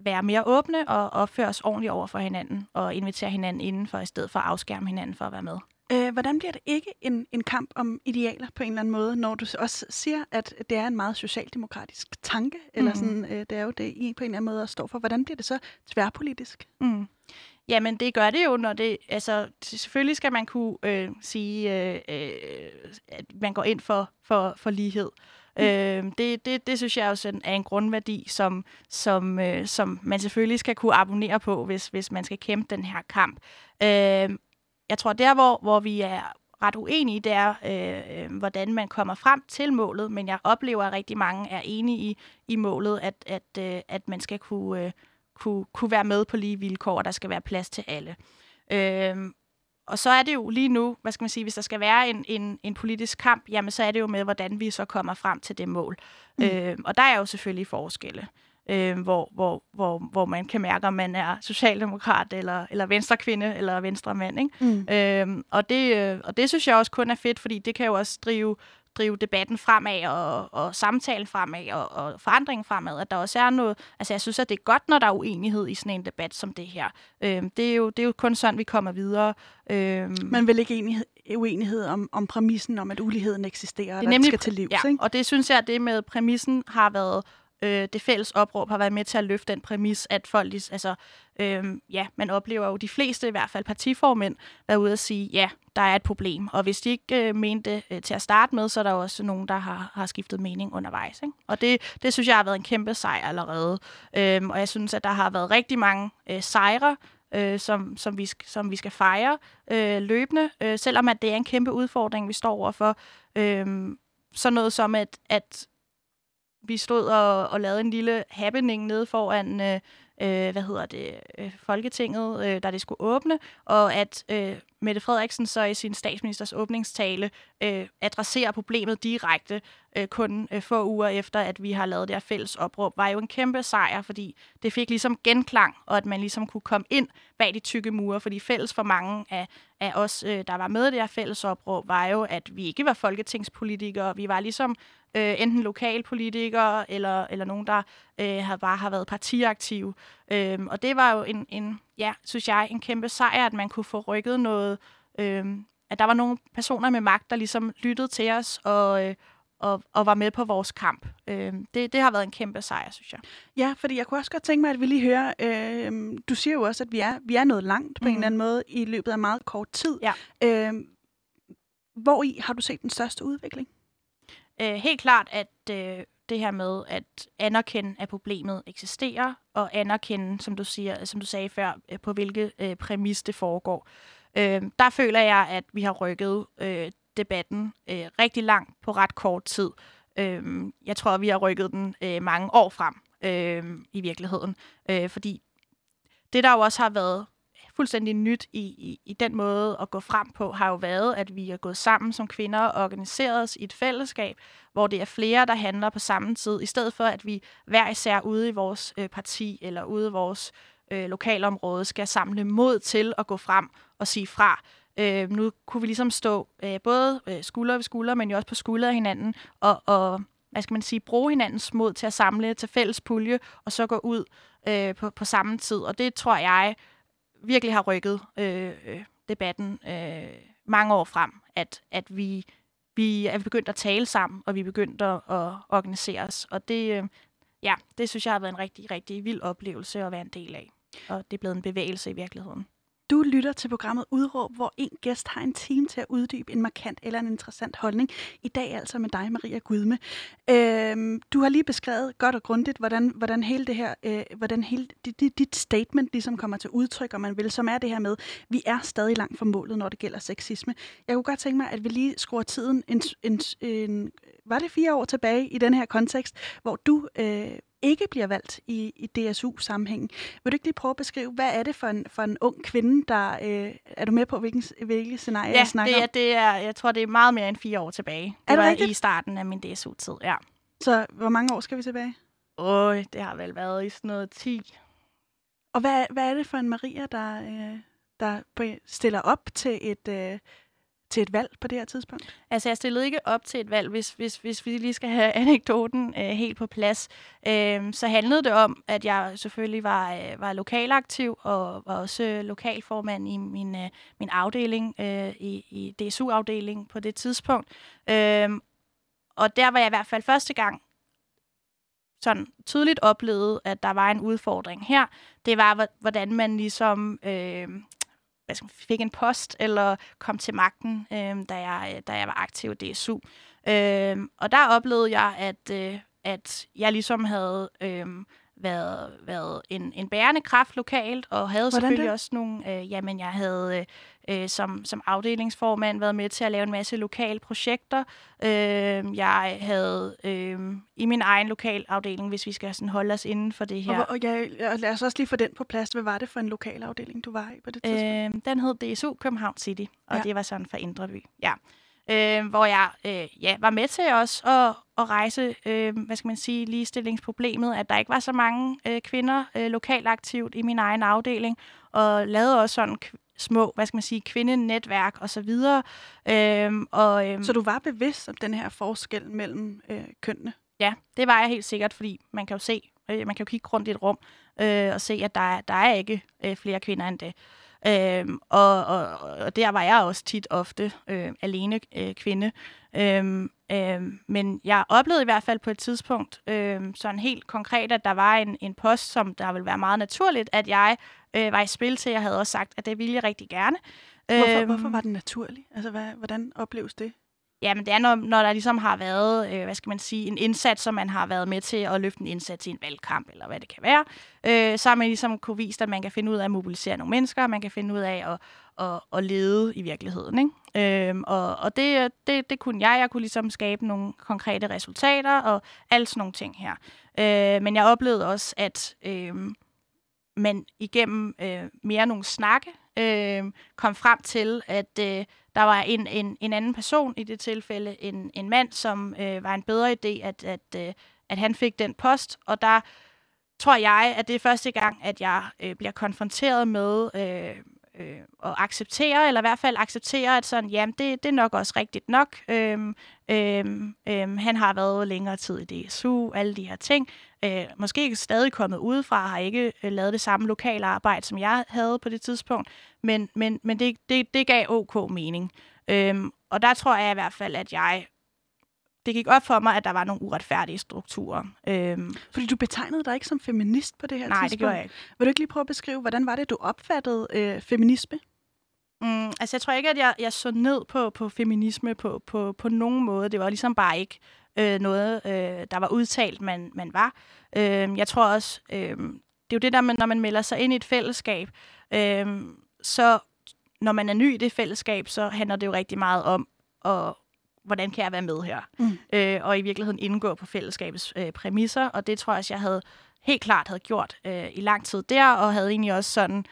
være mere åbne og opføre os ordentligt over for hinanden og invitere hinanden indenfor, i stedet for at afskærme hinanden for at være med. Øh, hvordan bliver det ikke en, en kamp om idealer på en eller anden måde, når du også siger, at det er en meget socialdemokratisk tanke, mm. eller sådan, øh, det er jo det, I på en eller anden måde at stå for. Hvordan bliver det så tværpolitisk? Mm. Jamen, det gør det jo, når det... Altså, selvfølgelig skal man kunne øh, sige, øh, øh, at man går ind for, for, for lighed. Mm. Øh, det, det, det synes jeg også er en grundværdi, som, som, øh, som man selvfølgelig skal kunne abonnere på, hvis, hvis man skal kæmpe den her kamp. Øh, jeg tror, der hvor, hvor vi er ret uenige, det er, øh, øh, hvordan man kommer frem til målet, men jeg oplever, at rigtig mange er enige i, i målet, at, at, øh, at man skal kunne, øh, kunne, kunne være med på lige vilkår, og der skal være plads til alle. Øh, og så er det jo lige nu, hvad skal man sige, hvis der skal være en, en, en politisk kamp, jamen så er det jo med, hvordan vi så kommer frem til det mål. Mm. Øh, og der er jo selvfølgelig forskelle øh, hvor, hvor, hvor, hvor man kan mærke, om man er socialdemokrat, eller, eller venstrekvinde, eller venstremand. Ikke? Mm. Øh, og, det, øh, og det synes jeg også kun er fedt, fordi det kan jo også drive drive debatten fremad og, og samtalen fremad og, og forandringen fremad, at der også er noget, altså jeg synes, at det er godt, når der er uenighed i sådan en debat som det her. Øhm, det, er jo, det er jo kun sådan, vi kommer videre. Øhm, Man vil ikke enighed, uenighed om, om præmissen om, at uligheden eksisterer, det er nemlig, skal til livs, ja, ikke? og det synes jeg, at det med præmissen har været øh, det fælles opråb har været med til at løfte den præmis, at folk, altså, øh, ja, man oplever jo de fleste, i hvert fald partiformænd, være ude at sige, ja, der er et problem. Og hvis de ikke øh, mente det øh, til at starte med, så er der også nogen, der har, har skiftet mening undervejs. Ikke? Og det, det synes jeg har været en kæmpe sejr allerede. Øh, og jeg synes, at der har været rigtig mange øh, sejre, øh, som, som, vi, som vi skal fejre øh, løbende, øh, selvom at det er en kæmpe udfordring, vi står overfor. Øh, sådan noget som, at, at vi stod og, og lavede en lille happening nede foran, øh, øh, hvad hedder det, øh, Folketinget, øh, da det skulle åbne, og at øh, Mette Frederiksen så i sin statsministers åbningstale øh, adresserer problemet direkte øh, kun øh, få uger efter, at vi har lavet det her fælles opråb, var jo en kæmpe sejr, fordi det fik ligesom genklang, og at man ligesom kunne komme ind bag de tykke mure, fordi fælles for mange af, af os, øh, der var med i det her fælles opråb, var jo, at vi ikke var folketingspolitikere, vi var ligesom øh, enten lokalpolitikere eller, eller nogen, der øh, har bare har været partiaktive. Øh, og det var jo en, en, ja, synes jeg, en kæmpe sejr, at man kunne få rykket noget, øh, at der var nogle personer med magt, der ligesom lyttede til os og, øh, og, og var med på vores kamp. Øh, det, det har været en kæmpe sejr, synes jeg. Ja, fordi jeg kunne også godt tænke mig, at vi lige hører, øh, du siger jo også, at vi er, vi er nået langt på mm. en eller anden måde i løbet af meget kort tid. Ja. Øh, hvor i har du set den største udvikling? Øh, helt klart, at øh, det her med at anerkende, at problemet eksisterer, og anerkende, som du, siger, som du sagde før, øh, på hvilke øh, præmis det foregår. Øh, der føler jeg, at vi har rykket øh, debatten øh, rigtig langt på ret kort tid. Øh, jeg tror, vi har rykket den øh, mange år frem øh, i virkeligheden. Øh, fordi det, der jo også har været fuldstændig nyt i, i, i den måde at gå frem på, har jo været, at vi er gået sammen som kvinder og organiseret os i et fællesskab, hvor det er flere, der handler på samme tid, i stedet for, at vi hver især ude i vores øh, parti eller ude i vores øh, lokalområde skal samle mod til at gå frem og sige fra. Øh, nu kunne vi ligesom stå øh, både øh, skulder ved skulder, men jo også på skulder af hinanden, og, og hvad skal man sige, bruge hinandens mod til at samle til fælles pulje, og så gå ud øh, på, på samme tid. Og det tror jeg virkelig har rykket øh, øh, debatten øh, mange år frem, at, at vi, vi er begyndt at tale sammen, og vi er begyndt at, at organisere os. Og det, øh, ja, det synes jeg har været en rigtig, rigtig vild oplevelse at være en del af. Og det er blevet en bevægelse i virkeligheden. Du lytter til programmet Udråb, hvor en gæst har en time til at uddybe en markant eller en interessant holdning. I dag altså med dig, Maria Gudme. Øhm, du har lige beskrevet godt og grundigt, hvordan, hvordan hele det her, øh, hvordan hele dit, dit statement ligesom kommer til udtryk, om man vil, som er det her med, vi er stadig langt fra målet, når det gælder sexisme. Jeg kunne godt tænke mig, at vi lige skruer tiden en, en, en var det fire år tilbage i den her kontekst, hvor du øh, ikke bliver valgt i, i DSU-sammenhæng. Vil du ikke lige prøve at beskrive, hvad er det for en, for en ung kvinde, der... Øh, er du med på, hvilken, hvilke scenarie ja, jeg snakker det er, det er, jeg tror, det er meget mere end fire år tilbage. Det er det var rigtigt? i starten af min DSU-tid, ja. Så hvor mange år skal vi tilbage? Åh, det har vel været i sådan noget 10. Og hvad, hvad er det for en Maria, der, øh, der stiller op til et... Øh, til et valg på det her tidspunkt? Altså, jeg stillede ikke op til et valg, hvis, hvis, hvis vi lige skal have anekdoten øh, helt på plads. Øh, så handlede det om, at jeg selvfølgelig var, øh, var lokalaktiv og var også lokalformand i min, øh, min afdeling, øh, i, i DSU-afdelingen på det tidspunkt. Øh, og der var jeg i hvert fald første gang sådan tydeligt oplevede, at der var en udfordring her. Det var, hvordan man ligesom... Øh, hvad skal man, fik en post eller kom til magten, øh, da, jeg, øh, da jeg var aktiv i DSU. Øh, og der oplevede jeg, at, øh, at jeg ligesom havde øh, været, været en, en bærende kraft lokalt, og havde Hvordan selvfølgelig det? også nogle, øh, jamen jeg havde øh, som, som afdelingsformand været med til at lave en masse lokale projekter. Øh, jeg havde øh, i min egen lokalafdeling, hvis vi skal sådan holde os inden for det her. Og, og jeg, lad os også lige få den på plads. Hvad var det for en lokalafdeling, du var i på det tidspunkt? Øh, den hed DSU København City, og ja. det var sådan for Indreby. Ja øh, hvor jeg øh, ja, var med til også at, at rejse, øh, hvad skal man sige, ligestillingsproblemet, at der ikke var så mange øh, kvinder øh, lokalt aktivt i min egen afdeling, og lavede også sådan små, hvad skal man sige, kvindenetværk og så videre. Øhm, og, øhm, så du var bevidst om den her forskel mellem øh, kønnene? Ja, det var jeg helt sikkert, fordi man kan jo se, øh, man kan jo kigge rundt i et rum øh, og se, at der er, der er ikke øh, flere kvinder end det. Øhm, og, og, og der var jeg også tit ofte øh, alene øh, kvinde. Øhm, øhm, men jeg oplevede i hvert fald på et tidspunkt øhm, sådan helt konkret, at der var en, en post, som der ville være meget naturligt, at jeg øh, var i spil til. Jeg havde også sagt, at det ville jeg rigtig gerne. Hvorfor, øhm, hvorfor var den naturlig? Altså, hvad, hvordan opleves det? Ja, men det er, når, når der ligesom har været, øh, hvad skal man sige, en indsats, som man har været med til at løfte en indsats i en valgkamp, eller hvad det kan være, øh, så har man ligesom kunne vise, at man kan finde ud af at mobilisere nogle mennesker, man kan finde ud af at, at, at lede i virkeligheden. Ikke? Øh, og og det, det, det kunne jeg. Jeg kunne ligesom skabe nogle konkrete resultater og alle sådan nogle ting her. Øh, men jeg oplevede også, at øh, man igennem øh, mere nogle snakke øh, kom frem til, at øh, der var en, en, en anden person i det tilfælde, en, en mand, som øh, var en bedre idé, at, at, øh, at han fik den post. Og der tror jeg, at det er første gang, at jeg øh, bliver konfronteret med øh, øh, at acceptere, eller i hvert fald acceptere, at sådan, jamen, det, det er nok også rigtigt nok. Øhm, øhm, øhm, han har været længere tid i DSU, alle de her ting. Øh, måske ikke stadig kommet udefra, har ikke øh, lavet det samme lokale arbejde, som jeg havde på det tidspunkt, men, men, men det, det, det gav ok mening. Øhm, og der tror jeg i hvert fald, at jeg det gik op for mig, at der var nogle uretfærdige strukturer. Øhm, Fordi du betegnede dig ikke som feminist på det her nej, tidspunkt. det gjorde jeg ikke. Vil du ikke lige prøve at beskrive, hvordan var det, du opfattede øh, feminisme? Mm, altså, jeg tror ikke, at jeg, jeg så ned på, på feminisme på, på, på nogen måde. Det var ligesom bare ikke øh, noget, øh, der var udtalt, man, man var. Øh, jeg tror også, øh, det er jo det der med, når man melder sig ind i et fællesskab, øh, så når man er ny i det fællesskab, så handler det jo rigtig meget om, og, hvordan kan jeg være med her? Mm. Øh, og i virkeligheden indgå på fællesskabets øh, præmisser, og det tror jeg også, jeg havde helt klart havde gjort øh, i lang tid der, og havde egentlig også sådan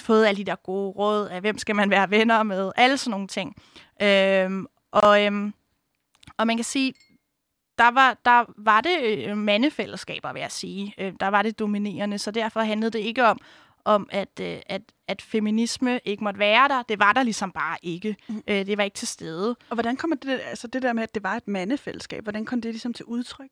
fået alle de der gode råd af, hvem skal man være venner med, alle sådan nogle ting. Øhm, og, øhm, og man kan sige, der var, der var det øh, mandefællesskaber, vil jeg sige. Øh, der var det dominerende, så derfor handlede det ikke om, om at, øh, at, at feminisme ikke måtte være der. Det var der ligesom bare ikke. Mm. Øh, det var ikke til stede. Og hvordan kommer det, altså det der med, at det var et mandefællesskab, hvordan kom det ligesom til udtryk?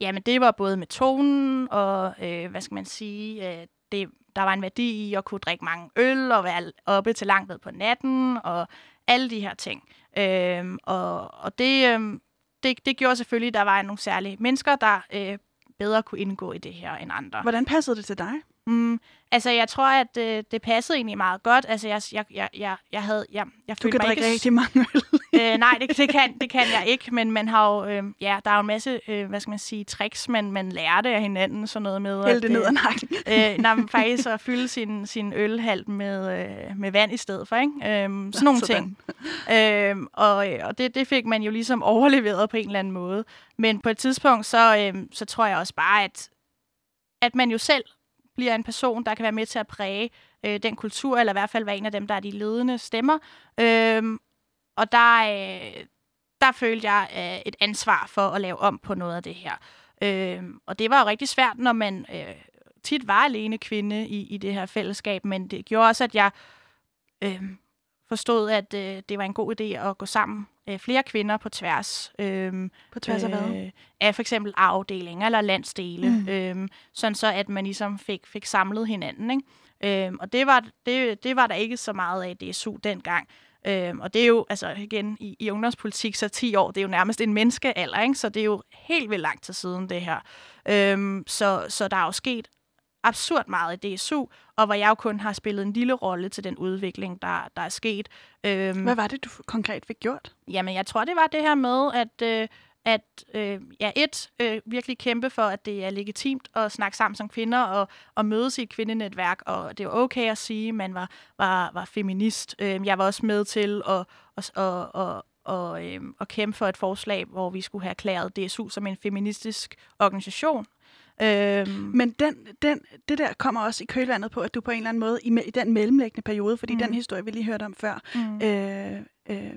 Jamen, det var både med tonen og, øh, hvad skal man sige, øh, det, der var en værdi i at kunne drikke mange øl og være oppe til langt ned på natten og alle de her ting. Øh, og og det, øh, det, det gjorde selvfølgelig, at der var nogle særlige mennesker, der øh, bedre kunne indgå i det her end andre. Hvordan passede det til dig? Mm, altså, jeg tror, at øh, det passede egentlig meget godt. Altså, jeg, jeg, jeg, jeg, jeg havde... Jeg, jeg du kan drikke ikke... rigtig mange øl. øh, nej, det, det, kan, det kan jeg ikke, men man har jo... Øh, ja, der er jo en masse, øh, hvad skal man sige, tricks, man, man lærte af hinanden. Sådan noget med... Hæld det ned ad nakken. øh, nej, faktisk at fylde sin, sin ølhalt med, øh, med vand i stedet for, ikke? Øh, sådan nogle ting. Øh, og og det, det fik man jo ligesom overleveret på en eller anden måde. Men på et tidspunkt, så, øh, så tror jeg også bare, at, at man jo selv bliver en person, der kan være med til at præge øh, den kultur, eller i hvert fald være en af dem, der er de ledende stemmer. Øhm, og der, øh, der følte jeg øh, et ansvar for at lave om på noget af det her. Øhm, og det var jo rigtig svært, når man øh, tit var alene kvinde i, i det her fællesskab, men det gjorde også, at jeg øh, forstod, at øh, det var en god idé at gå sammen øh, flere kvinder på tværs. Øh, på tværs af hvad? Øh, af for eksempel afdelinger eller landsdele. Mm. Øh, sådan så, at man ligesom fik, fik samlet hinanden. Ikke? Øh, og det var, det, det var der ikke så meget af DSU dengang. Øhm, og det er jo, altså igen, i, i ungdomspolitik, så 10 år, det er jo nærmest en menneskealder, ikke? så det er jo helt vildt lang tid siden det her. Øhm, så, så der er jo sket absurd meget i DSU, og hvor jeg jo kun har spillet en lille rolle til den udvikling, der, der er sket. Øhm, Hvad var det, du konkret fik gjort? Jamen, jeg tror, det var det her med, at, øh, at øh, ja, et, øh, virkelig kæmpe for, at det er legitimt at snakke sammen som kvinder og, og mødes i et kvindenetværk, og det var okay at sige, at man var, var, var feminist. Øh, jeg var også med til at, at, at, at og, øh, at kæmpe for et forslag, hvor vi skulle have erklæret DSU som en feministisk organisation. Øhm. Men den, den, det der kommer også i kølvandet på, at du på en eller anden måde, i, i den mellemlæggende periode, fordi mm. den historie, vi lige hørte om før, mm. øh, øh,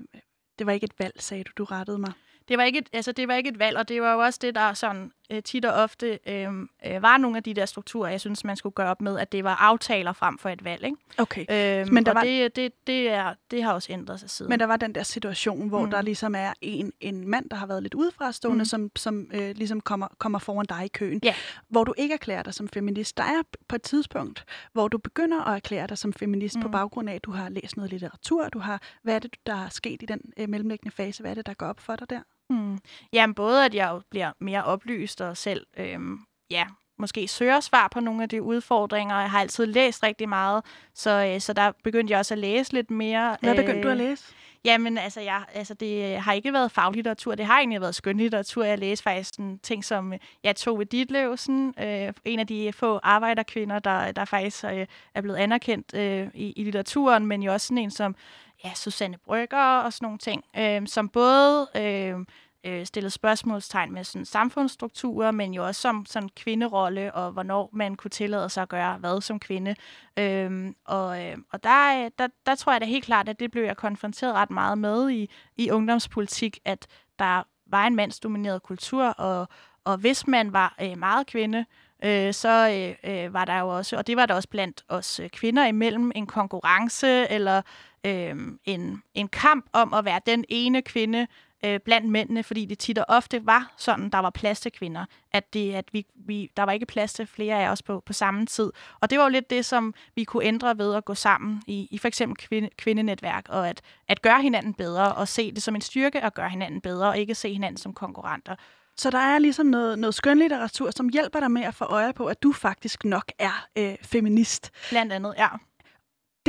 det var ikke et valg, sagde du, du rettede mig det var, ikke et, altså, det var ikke et valg, og det var jo også det, der sådan øh, tit og ofte øh, øh, var nogle af de der strukturer, jeg synes, man skulle gøre op med, at det var aftaler frem for et valg. Ikke? Okay. Øhm, Men der var... det, det, det, er, det har også ændret sig siden. Men der var den der situation, hvor mm. der ligesom er en, en mand, der har været lidt udefrastående, mm. som, som øh, ligesom kommer, kommer foran dig i køen, yeah. hvor du ikke erklærer dig som feminist. Der er på et tidspunkt, hvor du begynder at erklære dig som feminist mm. på baggrund af, at du har læst noget litteratur, du har, hvad er det, der er sket i den øh, mellemliggende fase, hvad er det, der går op for dig der? Mm. Jamen både, at jeg bliver mere oplyst og selv øhm, ja, måske søger svar på nogle af de udfordringer. Jeg har altid læst rigtig meget, så, øh, så der begyndte jeg også at læse lidt mere. Hvad begyndte øh, du at læse? Jamen, altså, jeg, altså, det har ikke været faglitteratur. Det har egentlig været skønlitteratur. Jeg læste faktisk en ting som jeg tog ved Ditlevsen, øh, en af de få arbejderkvinder, der, der faktisk øh, er blevet anerkendt øh, i, i litteraturen, men jo også sådan en som ja, Susanne Brygger og sådan nogle ting, øh, som både øh, øh, stillet spørgsmålstegn med sådan samfundsstrukturer, men jo også som sådan kvinderolle, og hvornår man kunne tillade sig at gøre hvad som kvinde. Øhm, og øh, og der, øh, der, der tror jeg da helt klart, at det blev jeg konfronteret ret meget med i, i ungdomspolitik, at der var en mandsdomineret kultur, og, og hvis man var øh, meget kvinde, øh, så øh, øh var der jo også, og det var der også blandt os øh, kvinder imellem, en konkurrence eller øh, en, en kamp om at være den ene kvinde, øh, blandt mændene, fordi det tit og ofte var sådan, der var plads til kvinder. At, det, at vi, vi, der var ikke plads til flere af os på, på samme tid. Og det var jo lidt det, som vi kunne ændre ved at gå sammen i, i for eksempel kvinde, kvindenetværk, og at, at gøre hinanden bedre, og se det som en styrke at gøre hinanden bedre, og ikke se hinanden som konkurrenter. Så der er ligesom noget, noget skønlitteratur, som hjælper dig med at få øje på, at du faktisk nok er øh, feminist. Blandt andet, ja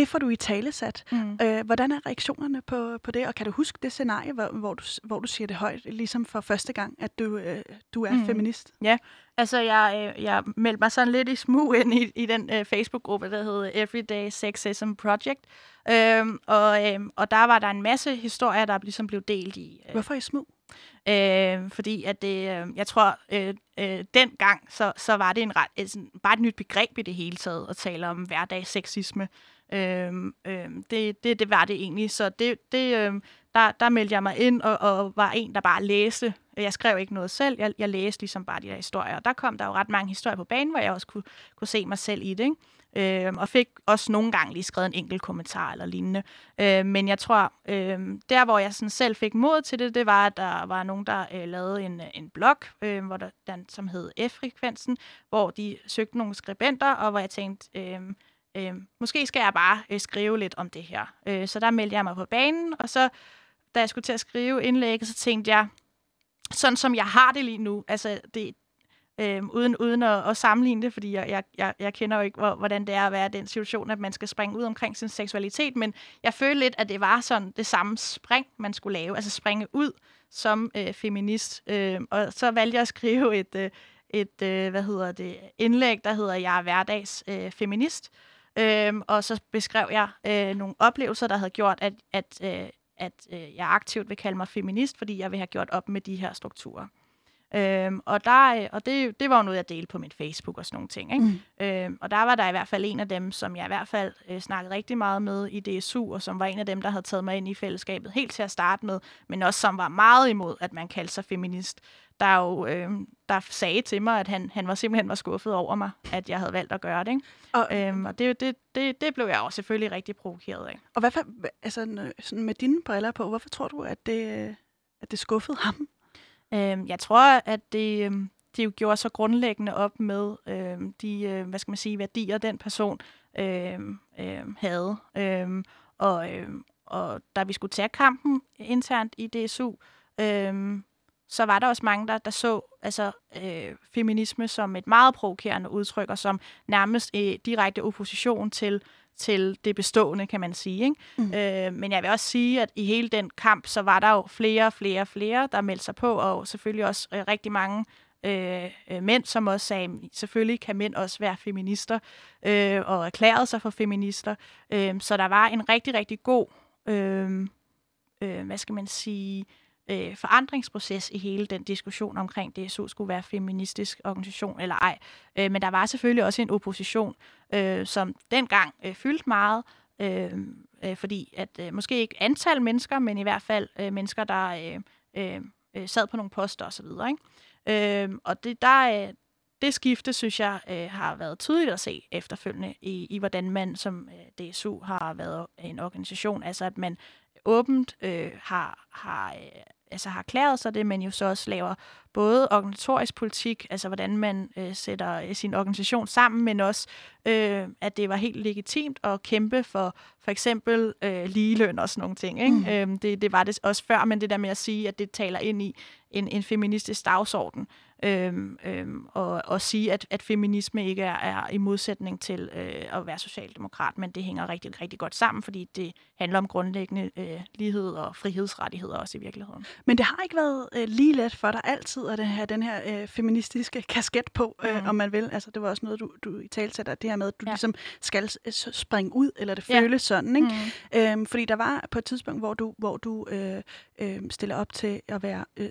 det får du i tale sat. Mm. Øh, hvordan er reaktionerne på, på det? Og kan du huske det scenarie, hvor, hvor, du, hvor du siger det højt, ligesom for første gang, at du, øh, du er mm. feminist? Ja, altså jeg, øh, jeg meldte mig sådan lidt i smug ind i, i den øh, Facebook-gruppe, der hedder Everyday Sexism Project. Øhm, og, øh, og der var der en masse historier, der ligesom blev delt i. Øh, Hvorfor i smug? Øh, fordi at det, øh, jeg tror, øh, øh, dengang, så, så var det en ret, et, sådan, bare et nyt begreb i det hele taget, at tale om hverdagssexisme. Øhm, øhm, det, det, det var det egentlig. Så det, det, øhm, der, der meldte jeg mig ind og, og var en, der bare læste. Jeg skrev ikke noget selv, jeg, jeg læste ligesom bare de der historier. Og der kom der jo ret mange historier på banen, hvor jeg også kunne, kunne se mig selv i det. Ikke? Øhm, og fik også nogle gange lige skrevet en enkelt kommentar eller lignende. Øhm, men jeg tror, øhm, der hvor jeg sådan selv fik mod til det, det var, at der var nogen, der øh, lavede en, en blog, øh, hvor der, den, som hed F-frekvensen, hvor de søgte nogle skribenter, og hvor jeg tænkte... Øh, øh, måske skal jeg bare øh, skrive lidt om det her. Øh, så der meldte jeg mig på banen, og så da jeg skulle til at skrive indlægget, så tænkte jeg, sådan som jeg har det lige nu, altså det, øh, uden, uden at, at sammenligne det, fordi jeg, jeg, jeg kender jo ikke, hvor, hvordan det er at være i den situation, at man skal springe ud omkring sin seksualitet, men jeg følte lidt, at det var sådan det samme spring, man skulle lave, altså springe ud som øh, feminist. Øh, og så valgte jeg at skrive et, øh, et øh, hvad hedder det, indlæg, der hedder Jeg er hverdags øh, feminist, Øhm, og så beskrev jeg øh, nogle oplevelser, der havde gjort, at, at, øh, at øh, jeg aktivt vil kalde mig feminist, fordi jeg vil have gjort op med de her strukturer. Øhm, og der, øh, og det, det var jo noget, jeg delte på min Facebook og sådan nogle ting. Ikke? Mm. Øhm, og der var der i hvert fald en af dem, som jeg i hvert fald øh, snakkede rigtig meget med i DSU, og som var en af dem, der havde taget mig ind i fællesskabet helt til at starte med, men også som var meget imod, at man kaldte sig feminist der jo øh, der sagde til mig, at han, han var simpelthen var skuffet over mig, at jeg havde valgt at gøre det. Ikke? Og, øhm, og det, det, det, det blev jeg også selvfølgelig rigtig provokeret af. Og hvad for, altså, sådan med dine briller på, hvorfor tror du, at det, at det skuffede ham? Øhm, jeg tror, at det, øhm, det jo gjorde så grundlæggende op med øhm, de øh, hvad skal man sige, værdier, den person øhm, øhm, havde. Øhm, og, øhm, og da vi skulle tage kampen internt i DSU, øhm, så var der også mange, der, der så altså, øh, feminisme som et meget provokerende udtryk, og som nærmest øh, direkte opposition til, til det bestående, kan man sige. Ikke? Mm. Øh, men jeg vil også sige, at i hele den kamp, så var der jo flere, flere, flere, der meldte sig på, og selvfølgelig også øh, rigtig mange øh, øh, mænd, som også sagde, selvfølgelig kan mænd også være feminister, øh, og erklærede sig for feminister. Øh, så der var en rigtig, rigtig god, øh, øh, hvad skal man sige, øh, forandringsproces i hele den diskussion omkring, at DSU skulle være feministisk organisation eller ej. Øh, men der var selvfølgelig også en opposition, øh, som dengang øh, fyldte meget, øh, øh, fordi at øh, måske ikke antal mennesker, men i hvert fald øh, mennesker, der øh, øh, øh sad på nogle poster osv. Ikke? Øh, og det, der, øh, det skifte, synes jeg, øh, har været tydeligt at se efterfølgende i, i hvordan man som øh, DSU har været en organisation. Altså at man åbent øh, har, har øh, altså har klæret sig det, men jo så også laver både organisatorisk politik, altså hvordan man øh, sætter øh, sin organisation sammen, men også, øh, at det var helt legitimt at kæmpe for for eksempel øh, ligeløn og sådan nogle ting. Ikke? Mm. Øhm, det, det var det også før, men det der med at sige, at det taler ind i en, en feministisk dagsorden, øhm, øhm, og, og sige, at, at feminisme ikke er, er i modsætning til øh, at være socialdemokrat, men det hænger rigtig, rigtig godt sammen, fordi det handler om grundlæggende øh, lighed og frihedsrettigheder også i virkeligheden. Men det har ikke været øh, lige let for dig altid at have den her øh, feministiske kasket på, øh, mm. om man vil. Altså, det var også noget, du, du i talsætter, det her med, at du ja. ligesom skal springe ud, eller det ja. føles sådan. Ikke? Mm. Øhm, fordi der var på et tidspunkt, hvor du, hvor du øh, øh, stiller op til at være øh,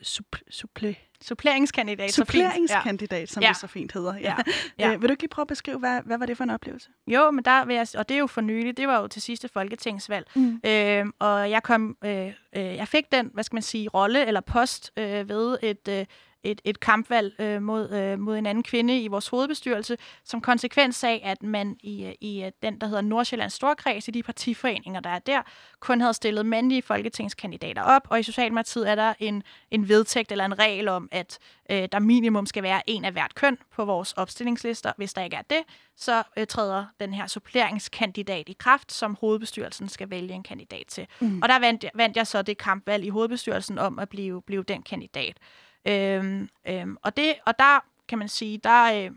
supple Suppleringskandidat. Suppleringskandidat, som ja. det så fint hedder. Ja. Ja. Øh, vil du ikke lige prøve at beskrive, hvad, hvad var det for en oplevelse? Jo, men der vil jeg, og det er jo for nylig, det var jo til sidste folketingsvalg. Mm. Øh, og jeg kom, øh, øh, jeg fik den, hvad skal man sige, rolle eller post øh, ved et, øh, et, et kampvalg øh, mod, øh, mod en anden kvinde i vores hovedbestyrelse, som konsekvens af, at man i, øh, i øh, den, der hedder Nordsjællands Storkreds, i de partiforeninger, der er der, kun havde stillet mandlige folketingskandidater op, og i Socialdemokratiet er der en, en vedtægt eller en regel om, at øh, der minimum skal være en af hvert køn på vores opstillingslister. Hvis der ikke er det, så øh, træder den her suppleringskandidat i kraft, som hovedbestyrelsen skal vælge en kandidat til. Mm. Og der vandt, vandt jeg så det kampvalg i hovedbestyrelsen om at blive, blive den kandidat. Øhm, øhm, og, det, og der kan man sige, der, øh,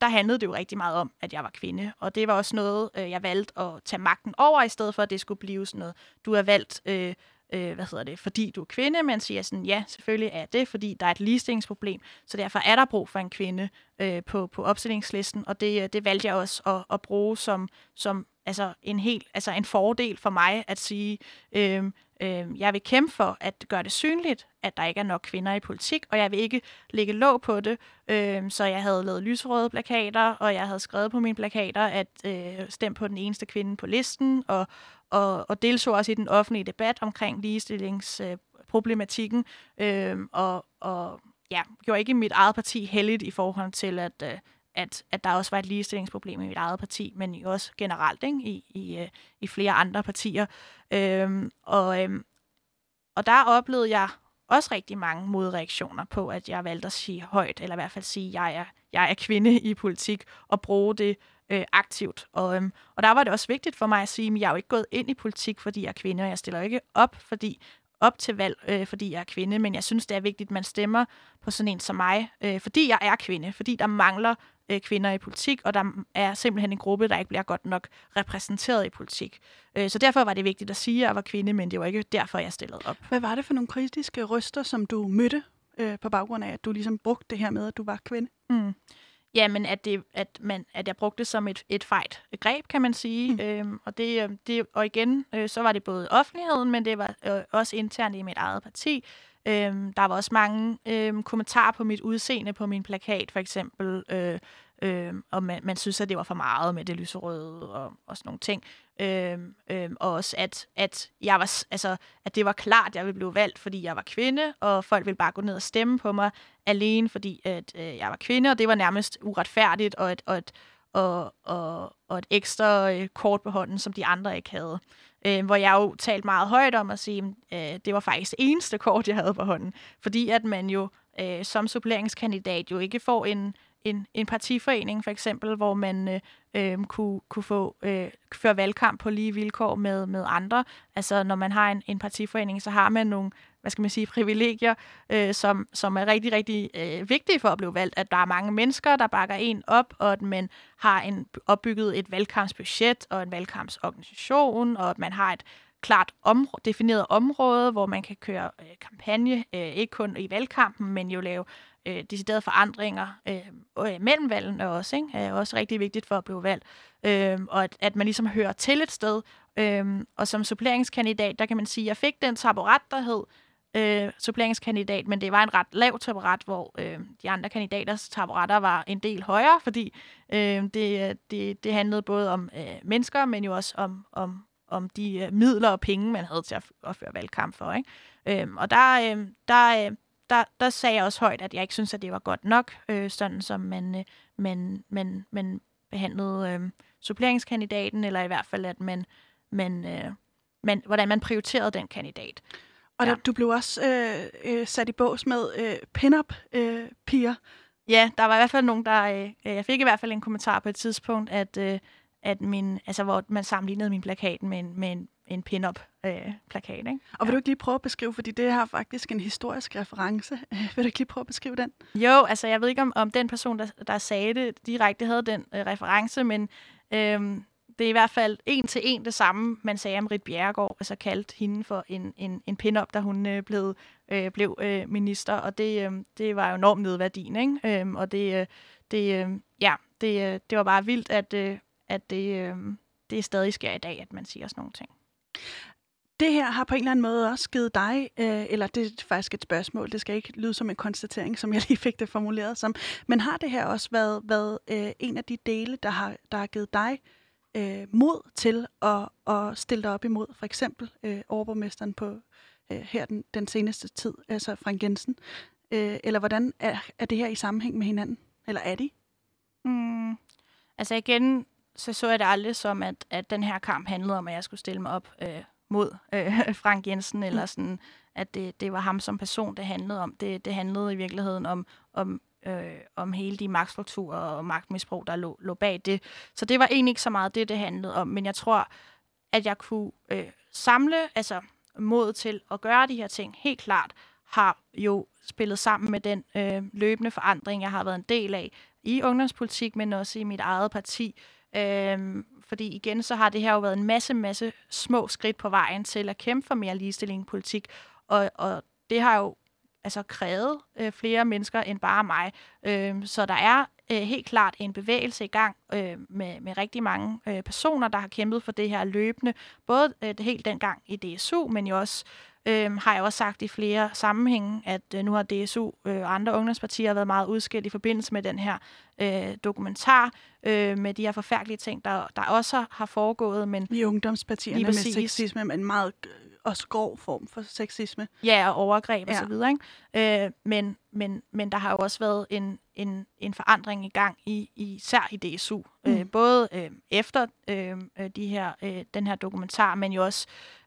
der handlede det jo rigtig meget om, at jeg var kvinde. Og det var også noget, øh, jeg valgte at tage magten over, i stedet for at det skulle blive sådan noget, du har valgt, øh, øh, hvad hedder det, fordi du er kvinde, men siger sådan, ja, selvfølgelig er det, fordi der er et ligestillingsproblem, så derfor er der brug for en kvinde øh, på, på opstillingslisten, og det, øh, det valgte jeg også at, at bruge som, som altså en helt, altså en fordel for mig at sige, øh, øh, jeg vil kæmpe for at gøre det synligt, at der ikke er nok kvinder i politik, og jeg vil ikke lægge låg på det. Øh, så jeg havde lavet lyserøde plakater, og jeg havde skrevet på mine plakater, at øh, stem på den eneste kvinde på listen, og, og, og deltog også i den offentlige debat omkring ligestillingsproblematikken, øh, øh, og, og ja, gjorde ikke mit eget parti heldigt i forhold til, at, øh, at, at der også var et ligestillingsproblem i mit eget parti, men jo også generelt ikke? I, i, øh, i flere andre partier. Øhm, og, øhm, og der oplevede jeg også rigtig mange modreaktioner på, at jeg valgte at sige højt, eller i hvert fald sige, at jeg er, jeg er kvinde i politik, og bruge det øh, aktivt. Og, øhm, og der var det også vigtigt for mig at sige, at jeg er jo ikke gået ind i politik, fordi jeg er kvinde, og jeg stiller ikke op, fordi op til valg, øh, fordi jeg er kvinde, men jeg synes, det er vigtigt, at man stemmer på sådan en som mig, øh, fordi jeg er kvinde, fordi der mangler øh, kvinder i politik, og der er simpelthen en gruppe, der ikke bliver godt nok repræsenteret i politik. Øh, så derfor var det vigtigt at sige, at jeg var kvinde, men det var ikke derfor, jeg stillede op. Hvad var det for nogle kritiske røster, som du mødte øh, på baggrund af, at du ligesom brugte det her med, at du var kvinde? Mm. Ja, men at, det, at, man, at jeg brugte det som et, et fejt greb, kan man sige. Mm. Øhm, og, det, øhm, det, og igen, øh, så var det både offentligheden, men det var øh, også internt i mit eget parti. Øhm, der var også mange øhm, kommentarer på mit udseende på min plakat, for eksempel. Øh, øh, og man, man synes, at det var for meget med det lyserøde og, og sådan nogle ting. Øh, øh, og også, at, at, jeg var, altså, at det var klart, at jeg ville blive valgt, fordi jeg var kvinde, og folk ville bare gå ned og stemme på mig alene, fordi at, øh, jeg var kvinde, og det var nærmest uretfærdigt, og et, og et, og, og, og et ekstra øh, kort på hånden, som de andre ikke havde. Øh, hvor jeg jo talt meget højt om at sige, øh, det var faktisk det eneste kort, jeg havde på hånden. Fordi at man jo øh, som suppleringskandidat jo ikke får en, en, en partiforening for eksempel, hvor man øh, øh, kunne, kunne få øh, føre valgkamp på lige vilkår med, med andre. Altså når man har en, en partiforening, så har man nogle hvad skal man sige, privilegier, øh, som, som er rigtig, rigtig øh, vigtige for at blive valgt. At der er mange mennesker, der bakker en op, og at man har en, opbygget et valgkampsbudget og en valgkampsorganisation, og at man har et klart områ- defineret område, hvor man kan køre øh, kampagne, øh, ikke kun i valgkampen, men jo lave øh, deciderede forandringer øh, øh, mellem valgene også, ikke? er også rigtig vigtigt for at blive valgt. Øh, og at, at man ligesom hører til et sted. Øh, og som suppleringskandidat, der kan man sige, at jeg fik den taburet, der hed øh, suppleringskandidat, men det var en ret lav taburet, hvor øh, de andre kandidaters taburetter var en del højere, fordi øh, det, det, det handlede både om øh, mennesker, men jo også om, om, om de øh, midler og penge, man havde til at, at føre valgkamp for. Ikke? Øh, og der, øh, der, øh, der, der sagde jeg også højt, at jeg ikke synes, at det var godt nok, øh, sådan som man, øh, man, man, man behandlede øh, suppleringskandidaten, eller i hvert fald, at man, man, øh, man, hvordan man prioriterede den kandidat. Og ja. der, du blev også øh, øh, sat i bås med øh, pin-up-piger. Øh, ja, der var i hvert fald nogen, der... Øh, jeg fik i hvert fald en kommentar på et tidspunkt, at, øh, at min, altså, hvor man sammenlignede min plakat med en, med en, en pin-up øh, plakat. Ikke? Og vil ja. du ikke lige prøve at beskrive, fordi det har faktisk en historisk reference. vil du ikke lige prøve at beskrive den? Jo, altså jeg ved ikke, om, om den person, der, der sagde det direkte, havde den øh, reference, men øh, det er i hvert fald en til en det samme, man sagde om Rit Bjerregaard, altså kaldt hende for en, en, en pin-up, da hun øh, blev, øh, blev øh, minister, og det, øh, det var jo enormt nedværdien, ikke? Øh, og det, øh, det, øh, ja, det, øh, det var bare vildt, at, øh, at det, øh, det stadig sker i dag, at man siger sådan nogle ting. Det her har på en eller anden måde også givet dig, øh, eller det er faktisk et spørgsmål, det skal ikke lyde som en konstatering, som jeg lige fik det formuleret som, men har det her også været, været øh, en af de dele, der har, der har givet dig øh, mod til at, at stille dig op imod for eksempel øh, overborgmesteren på øh, her den, den seneste tid, altså Frank Jensen. Øh, eller hvordan er, er det her i sammenhæng med hinanden? Eller er de? Mm, altså igen, så så jeg det aldrig som, at, at den her kamp handlede om, at jeg skulle stille mig op øh, mod øh, Frank Jensen, eller mm. sådan, at det, det var ham som person, det handlede om. Det, det handlede i virkeligheden om, om, øh, om hele de magtstrukturer og magtmisbrug, der lå, lå bag det. Så det var egentlig ikke så meget det, det handlede om, men jeg tror, at jeg kunne øh, samle altså mod til at gøre de her ting, helt klart, har jo spillet sammen med den øh, løbende forandring, jeg har været en del af i ungdomspolitik, men også i mit eget parti. Øh, fordi igen, så har det her jo været en masse, masse små skridt på vejen til at kæmpe for mere ligestilling i politik. Og, og det har jo altså krævet øh, flere mennesker end bare mig. Øh, så der er øh, helt klart en bevægelse i gang øh, med, med rigtig mange øh, personer, der har kæmpet for det her løbende. Både øh, helt dengang i DSU, men jo også øh, har jeg også sagt i flere sammenhænge, at øh, nu har DSU øh, og andre ungdomspartier været meget udskilt i forbindelse med den her øh, dokumentar øh, med de her forfærdelige ting, der, der også har foregået. Men I ungdomspartierne med sexisme, men meget også grov form for sexisme. Ja, og overgreb ja. og så videre. Ikke? Øh, men, men, men der har jo også været en, en, en forandring i gang, i, især i DSU. Mm. Øh, både øh, efter øh, de her, øh, den her dokumentar, men jo også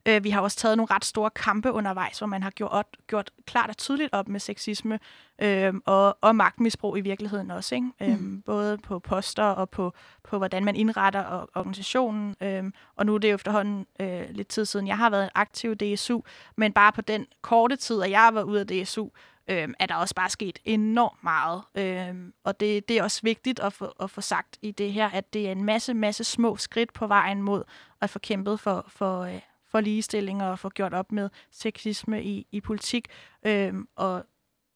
Øh, vi har også taget nogle ret store kampe undervejs, hvor man har gjort, gjort klart og tydeligt op med sexisme øh, og, og magtmisbrug i virkeligheden også. Ikke? Mm. Øh, både på poster og på, på hvordan man indretter organisationen. Øh, og nu er det jo efterhånden øh, lidt tid siden, jeg har været aktiv i DSU, men bare på den korte tid, at jeg har været ude af DSU, øh, er der også bare sket enormt meget. Øh, og det, det er også vigtigt at få, at få sagt i det her, at det er en masse, masse små skridt på vejen mod at få kæmpet for, for, øh, for ligestilling og få gjort op med sexisme i, i politik. Øh, og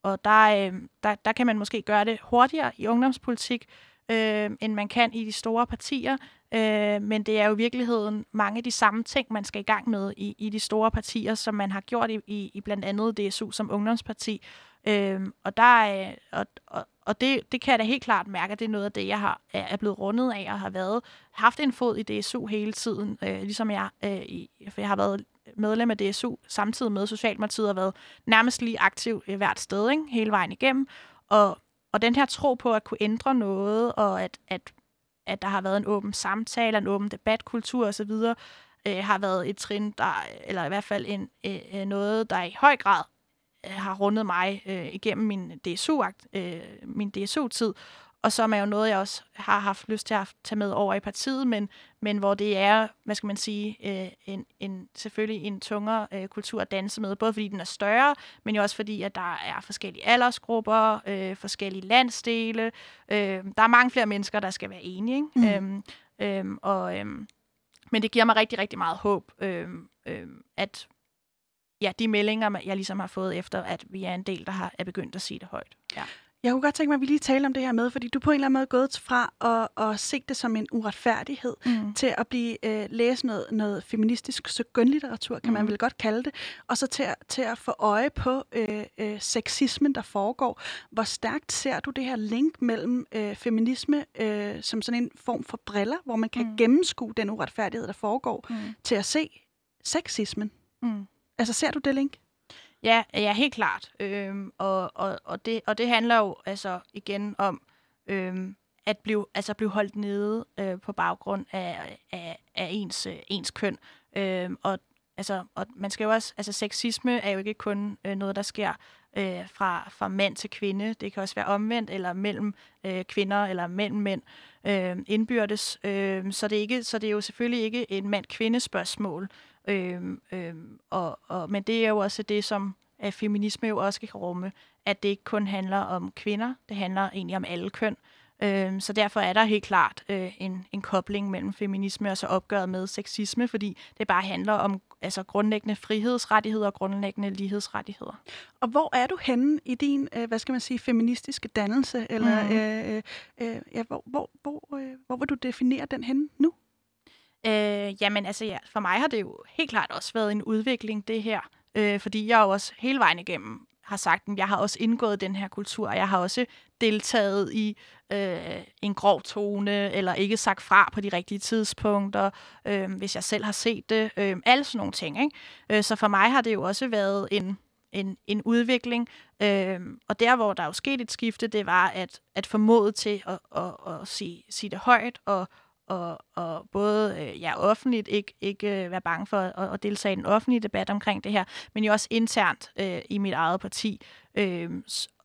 og der, øh, der, der kan man måske gøre det hurtigere i ungdomspolitik, øh, end man kan i de store partier. Øh, men det er jo i virkeligheden mange af de samme ting, man skal i gang med i, i de store partier, som man har gjort i, i, i blandt andet DSU som ungdomsparti. Øh, og der er, og, og, og det, det kan jeg da helt klart mærke, at det er noget af det, jeg har, er blevet rundet af og har været, haft en fod i DSU hele tiden, øh, ligesom jeg, øh, i, for jeg har været medlem af DSU, samtidig med Socialdemokratiet har været nærmest lige aktiv i hvert sted, ikke? hele vejen igennem. Og, og den her tro på at kunne ændre noget, og at, at, at der har været en åben samtale, en åben debatkultur osv., øh, har været et trin, der, eller i hvert fald en, øh, øh, noget, der i høj grad Øh, har rundet mig øh, igennem min DSU, øh, min DSU-tid, og som er jo noget, jeg også har haft lyst til at tage med over i partiet, men, men hvor det er, hvad skal man sige, øh, en, en, selvfølgelig en tungere øh, kultur at danse med, både fordi den er større, men jo også fordi, at der er forskellige aldersgrupper, øh, forskellige landsdele. Øh, der er mange flere mennesker, der skal være enige. Ikke? Mm. Øhm, øhm, og, øhm, men det giver mig rigtig, rigtig meget håb, øhm, øhm, at ja, de meldinger, jeg ligesom har fået efter, at vi er en del, der har, er begyndt at sige det højt. Ja. Jeg kunne godt tænke mig, at vi lige taler om det her med, fordi du på en eller anden måde er gået fra at, at se det som en uretfærdighed mm. til at blive øh, læse noget, noget feministisk skønlitteratur, kan mm. man vel godt kalde det, og så til, til at få øje på øh, øh, sexismen, der foregår. Hvor stærkt ser du det her link mellem øh, feminisme øh, som sådan en form for briller, hvor man kan mm. gennemskue den uretfærdighed, der foregår, mm. til at se sexismen? Mm. Altså, ser du det link? Ja, ja helt klart. Øhm, og, og, og, det, og det handler jo altså igen om øhm, at blive, altså blive holdt nede øh, på baggrund af, af, af ens, øh, ens køn. Øhm, og, altså, og man skal jo også, altså sexisme er jo ikke kun øh, noget, der sker øh, fra, fra mand til kvinde. Det kan også være omvendt, eller mellem øh, kvinder, eller mellem mænd øh, indbyrdes. Øh, så, det er ikke, så det er jo selvfølgelig ikke et mand-kvinde spørgsmål. Øhm, øhm, og, og, men det er jo også det, som at feminisme jo også kan rumme, at det ikke kun handler om kvinder, det handler egentlig om alle køn. Øhm, så derfor er der helt klart øh, en, en kobling mellem feminisme og så opgøret med sexisme, fordi det bare handler om altså grundlæggende frihedsrettigheder og grundlæggende lighedsrettigheder. Og hvor er du henne i din, øh, hvad skal man sige, feministiske dannelse? Eller, mm. øh, øh, ja, hvor, hvor, hvor, øh, hvor vil du definere den henne nu? Øh, jamen altså, ja, for mig har det jo helt klart også været en udvikling, det her. Øh, fordi jeg jo også hele vejen igennem har sagt, at jeg har også indgået den her kultur, og jeg har også deltaget i øh, en grov tone, eller ikke sagt fra på de rigtige tidspunkter, øh, hvis jeg selv har set det. Øh, alle sådan nogle ting. Ikke? Øh, så for mig har det jo også været en, en, en udvikling. Øh, og der, hvor der jo skete et skifte, det var at, at få til at, at, at, at sige, sige det højt og, og, og både øh, ja, offentligt ikke, ikke øh, være bange for at, at deltage i den offentlige debat omkring det her, men jo også internt øh, i mit eget parti. Øh,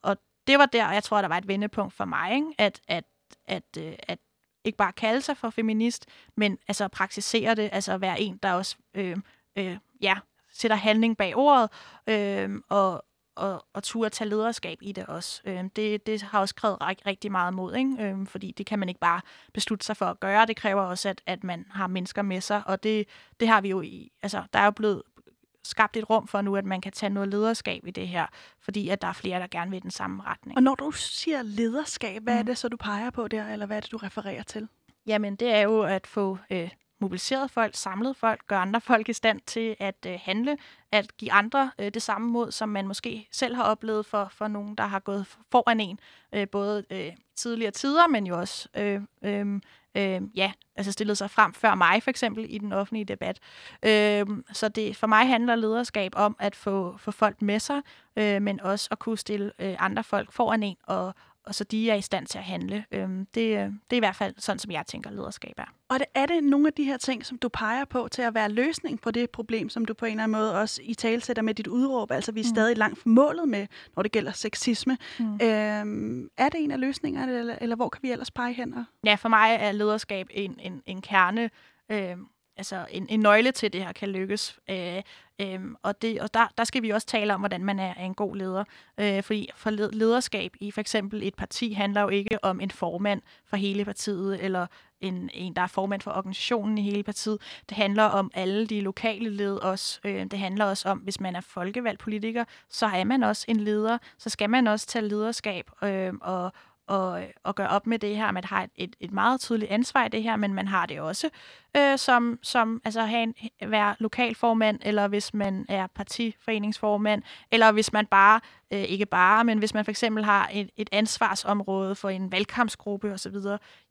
og det var der, jeg tror, der var et vendepunkt for mig, ikke? At, at, at, øh, at ikke bare kalde sig for feminist, men altså praktisere det, altså være en, der også øh, øh, ja, sætter handling bag ordet, øh, og, og, og turde tage lederskab i det også. Øh, det, det har også krævet rig, rigtig meget mod, ikke? Øh, fordi det kan man ikke bare beslutte sig for at gøre. Det kræver også, at, at man har mennesker med sig, og det, det har vi jo i. Altså, der er jo blevet skabt et rum for nu, at man kan tage noget lederskab i det her, fordi at der er flere, der gerne vil i den samme retning. Og når du siger lederskab, hvad mm. er det så, du peger på der, eller hvad er det, du refererer til? Jamen, det er jo at få øh, mobiliseret folk, samlet folk, gør andre folk i stand til at øh, handle, at give andre øh, det samme mod, som man måske selv har oplevet for, for nogen, der har gået foran en, øh, både øh, tidligere tider, men jo også øh, øh, øh, ja, altså stillet sig frem før mig for eksempel i den offentlige debat. Øh, så det for mig handler lederskab om at få, få folk med sig, øh, men også at kunne stille øh, andre folk foran en, og, og så de er i stand til at handle. Øhm, det, det er i hvert fald sådan, som jeg tænker, lederskab er. Og det, er det nogle af de her ting, som du peger på til at være løsning på det problem, som du på en eller anden måde også i talsætter med dit udråb? Altså, vi er mm. stadig langt fra målet med, når det gælder sexisme. Mm. Øhm, er det en af løsningerne, eller, eller hvor kan vi ellers pege hen? Ja, for mig er lederskab en, en, en kerne øh, altså en, en nøgle til, det her kan lykkes. Øh, øh, og det, og der, der skal vi også tale om, hvordan man er, er en god leder. Øh, fordi for lederskab i for eksempel et parti handler jo ikke om en formand for hele partiet, eller en, en, der er formand for organisationen i hele partiet. Det handler om alle de lokale led også. Øh, det handler også om, hvis man er folkevalgt politiker, så er man også en leder. Så skal man også tage lederskab øh, og, og, og gøre op med det her. Man har et, et, et meget tydeligt ansvar i det her, men man har det også øh, som, som altså have en, være lokalformand, eller hvis man er partiforeningsformand, eller hvis man bare, øh, ikke bare, men hvis man for eksempel har et, et ansvarsområde for en valgkampsgruppe osv.,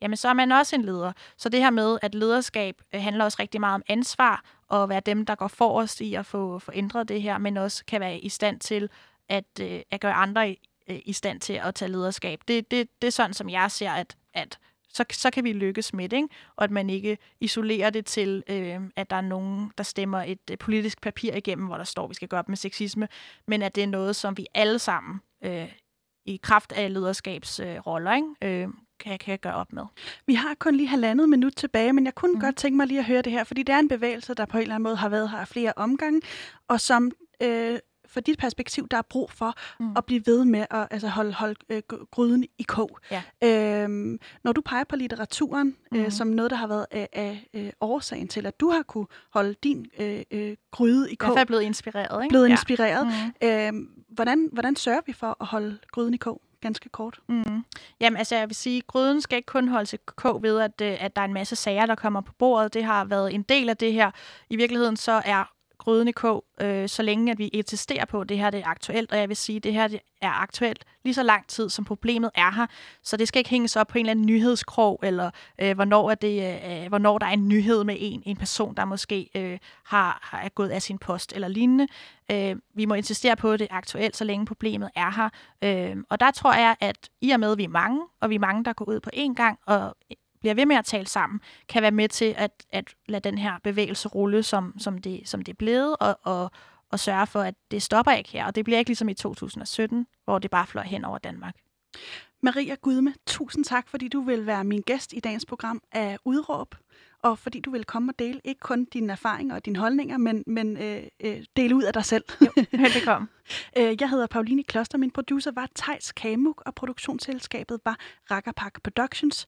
jamen så er man også en leder. Så det her med, at lederskab øh, handler også rigtig meget om ansvar, og være dem, der går forrest i at få, få ændret det her, men også kan være i stand til at, øh, at gøre andre øh, i stand til at tage lederskab. Det, det, det er sådan, som jeg ser, at, at så, så kan vi lykkes med det, ikke? og at man ikke isolerer det til, øh, at der er nogen, der stemmer et øh, politisk papir igennem, hvor der står, at vi skal gøre op med sexisme, men at det er noget, som vi alle sammen øh, i kraft af lederskabsroller øh, ikke? Øh, kan, kan gøre op med. Vi har kun lige halvandet minut tilbage, men jeg kunne mm. godt tænke mig lige at høre det her, fordi det er en bevægelse, der på en eller anden måde har været her flere omgange, og som øh, for dit perspektiv, der er brug for mm. at blive ved med at altså holde, holde øh, gryden i kog. Ja. Øhm, når du peger på litteraturen mm. øh, som noget, der har været af, af øh, årsagen til, at du har kunne holde din øh, øh, gryde i kog. Jeg er blevet inspireret, ikke? Blevet ja. inspireret. Mm. Øhm, hvordan, hvordan sørger vi for at holde gryden i kog? ganske kort. Mm. Jamen, altså, jeg vil sige, gryden skal ikke kun holde sig kog ved, at, øh, at der er en masse sager, der kommer på bordet. Det har været en del af det her. I virkeligheden så er gryden i kog, øh, så længe at vi insisterer på, at det her det er aktuelt. Og jeg vil sige, at det her det er aktuelt lige så lang tid, som problemet er her. Så det skal ikke hænges op på en eller anden nyhedskrog, eller øh, hvornår, er det, øh, øh, hvornår der er en nyhed med en, en person, der måske øh, har, har gået af sin post eller lignende. Øh, vi må insistere på, at det er aktuelt, så længe problemet er her. Øh, og der tror jeg, at i og med, at vi er mange, og vi er mange, der går ud på én gang, og bliver ved med at tale sammen, kan være med til at, at lade den her bevægelse rulle, som, som, det, som det er blevet, og, og, og sørge for, at det stopper ikke her. Og det bliver ikke ligesom i 2017, hvor det bare fløj hen over Danmark. Maria Gudme, tusind tak, fordi du vil være min gæst i dagens program af Udråb og fordi du vil komme og dele ikke kun dine erfaringer og dine holdninger, men, men øh, øh, dele ud af dig selv. Jo, velbekomme. øh, jeg hedder Pauline Kloster, min producer var Tejs Kamuk, og produktionsselskabet var Rakkerpak Productions.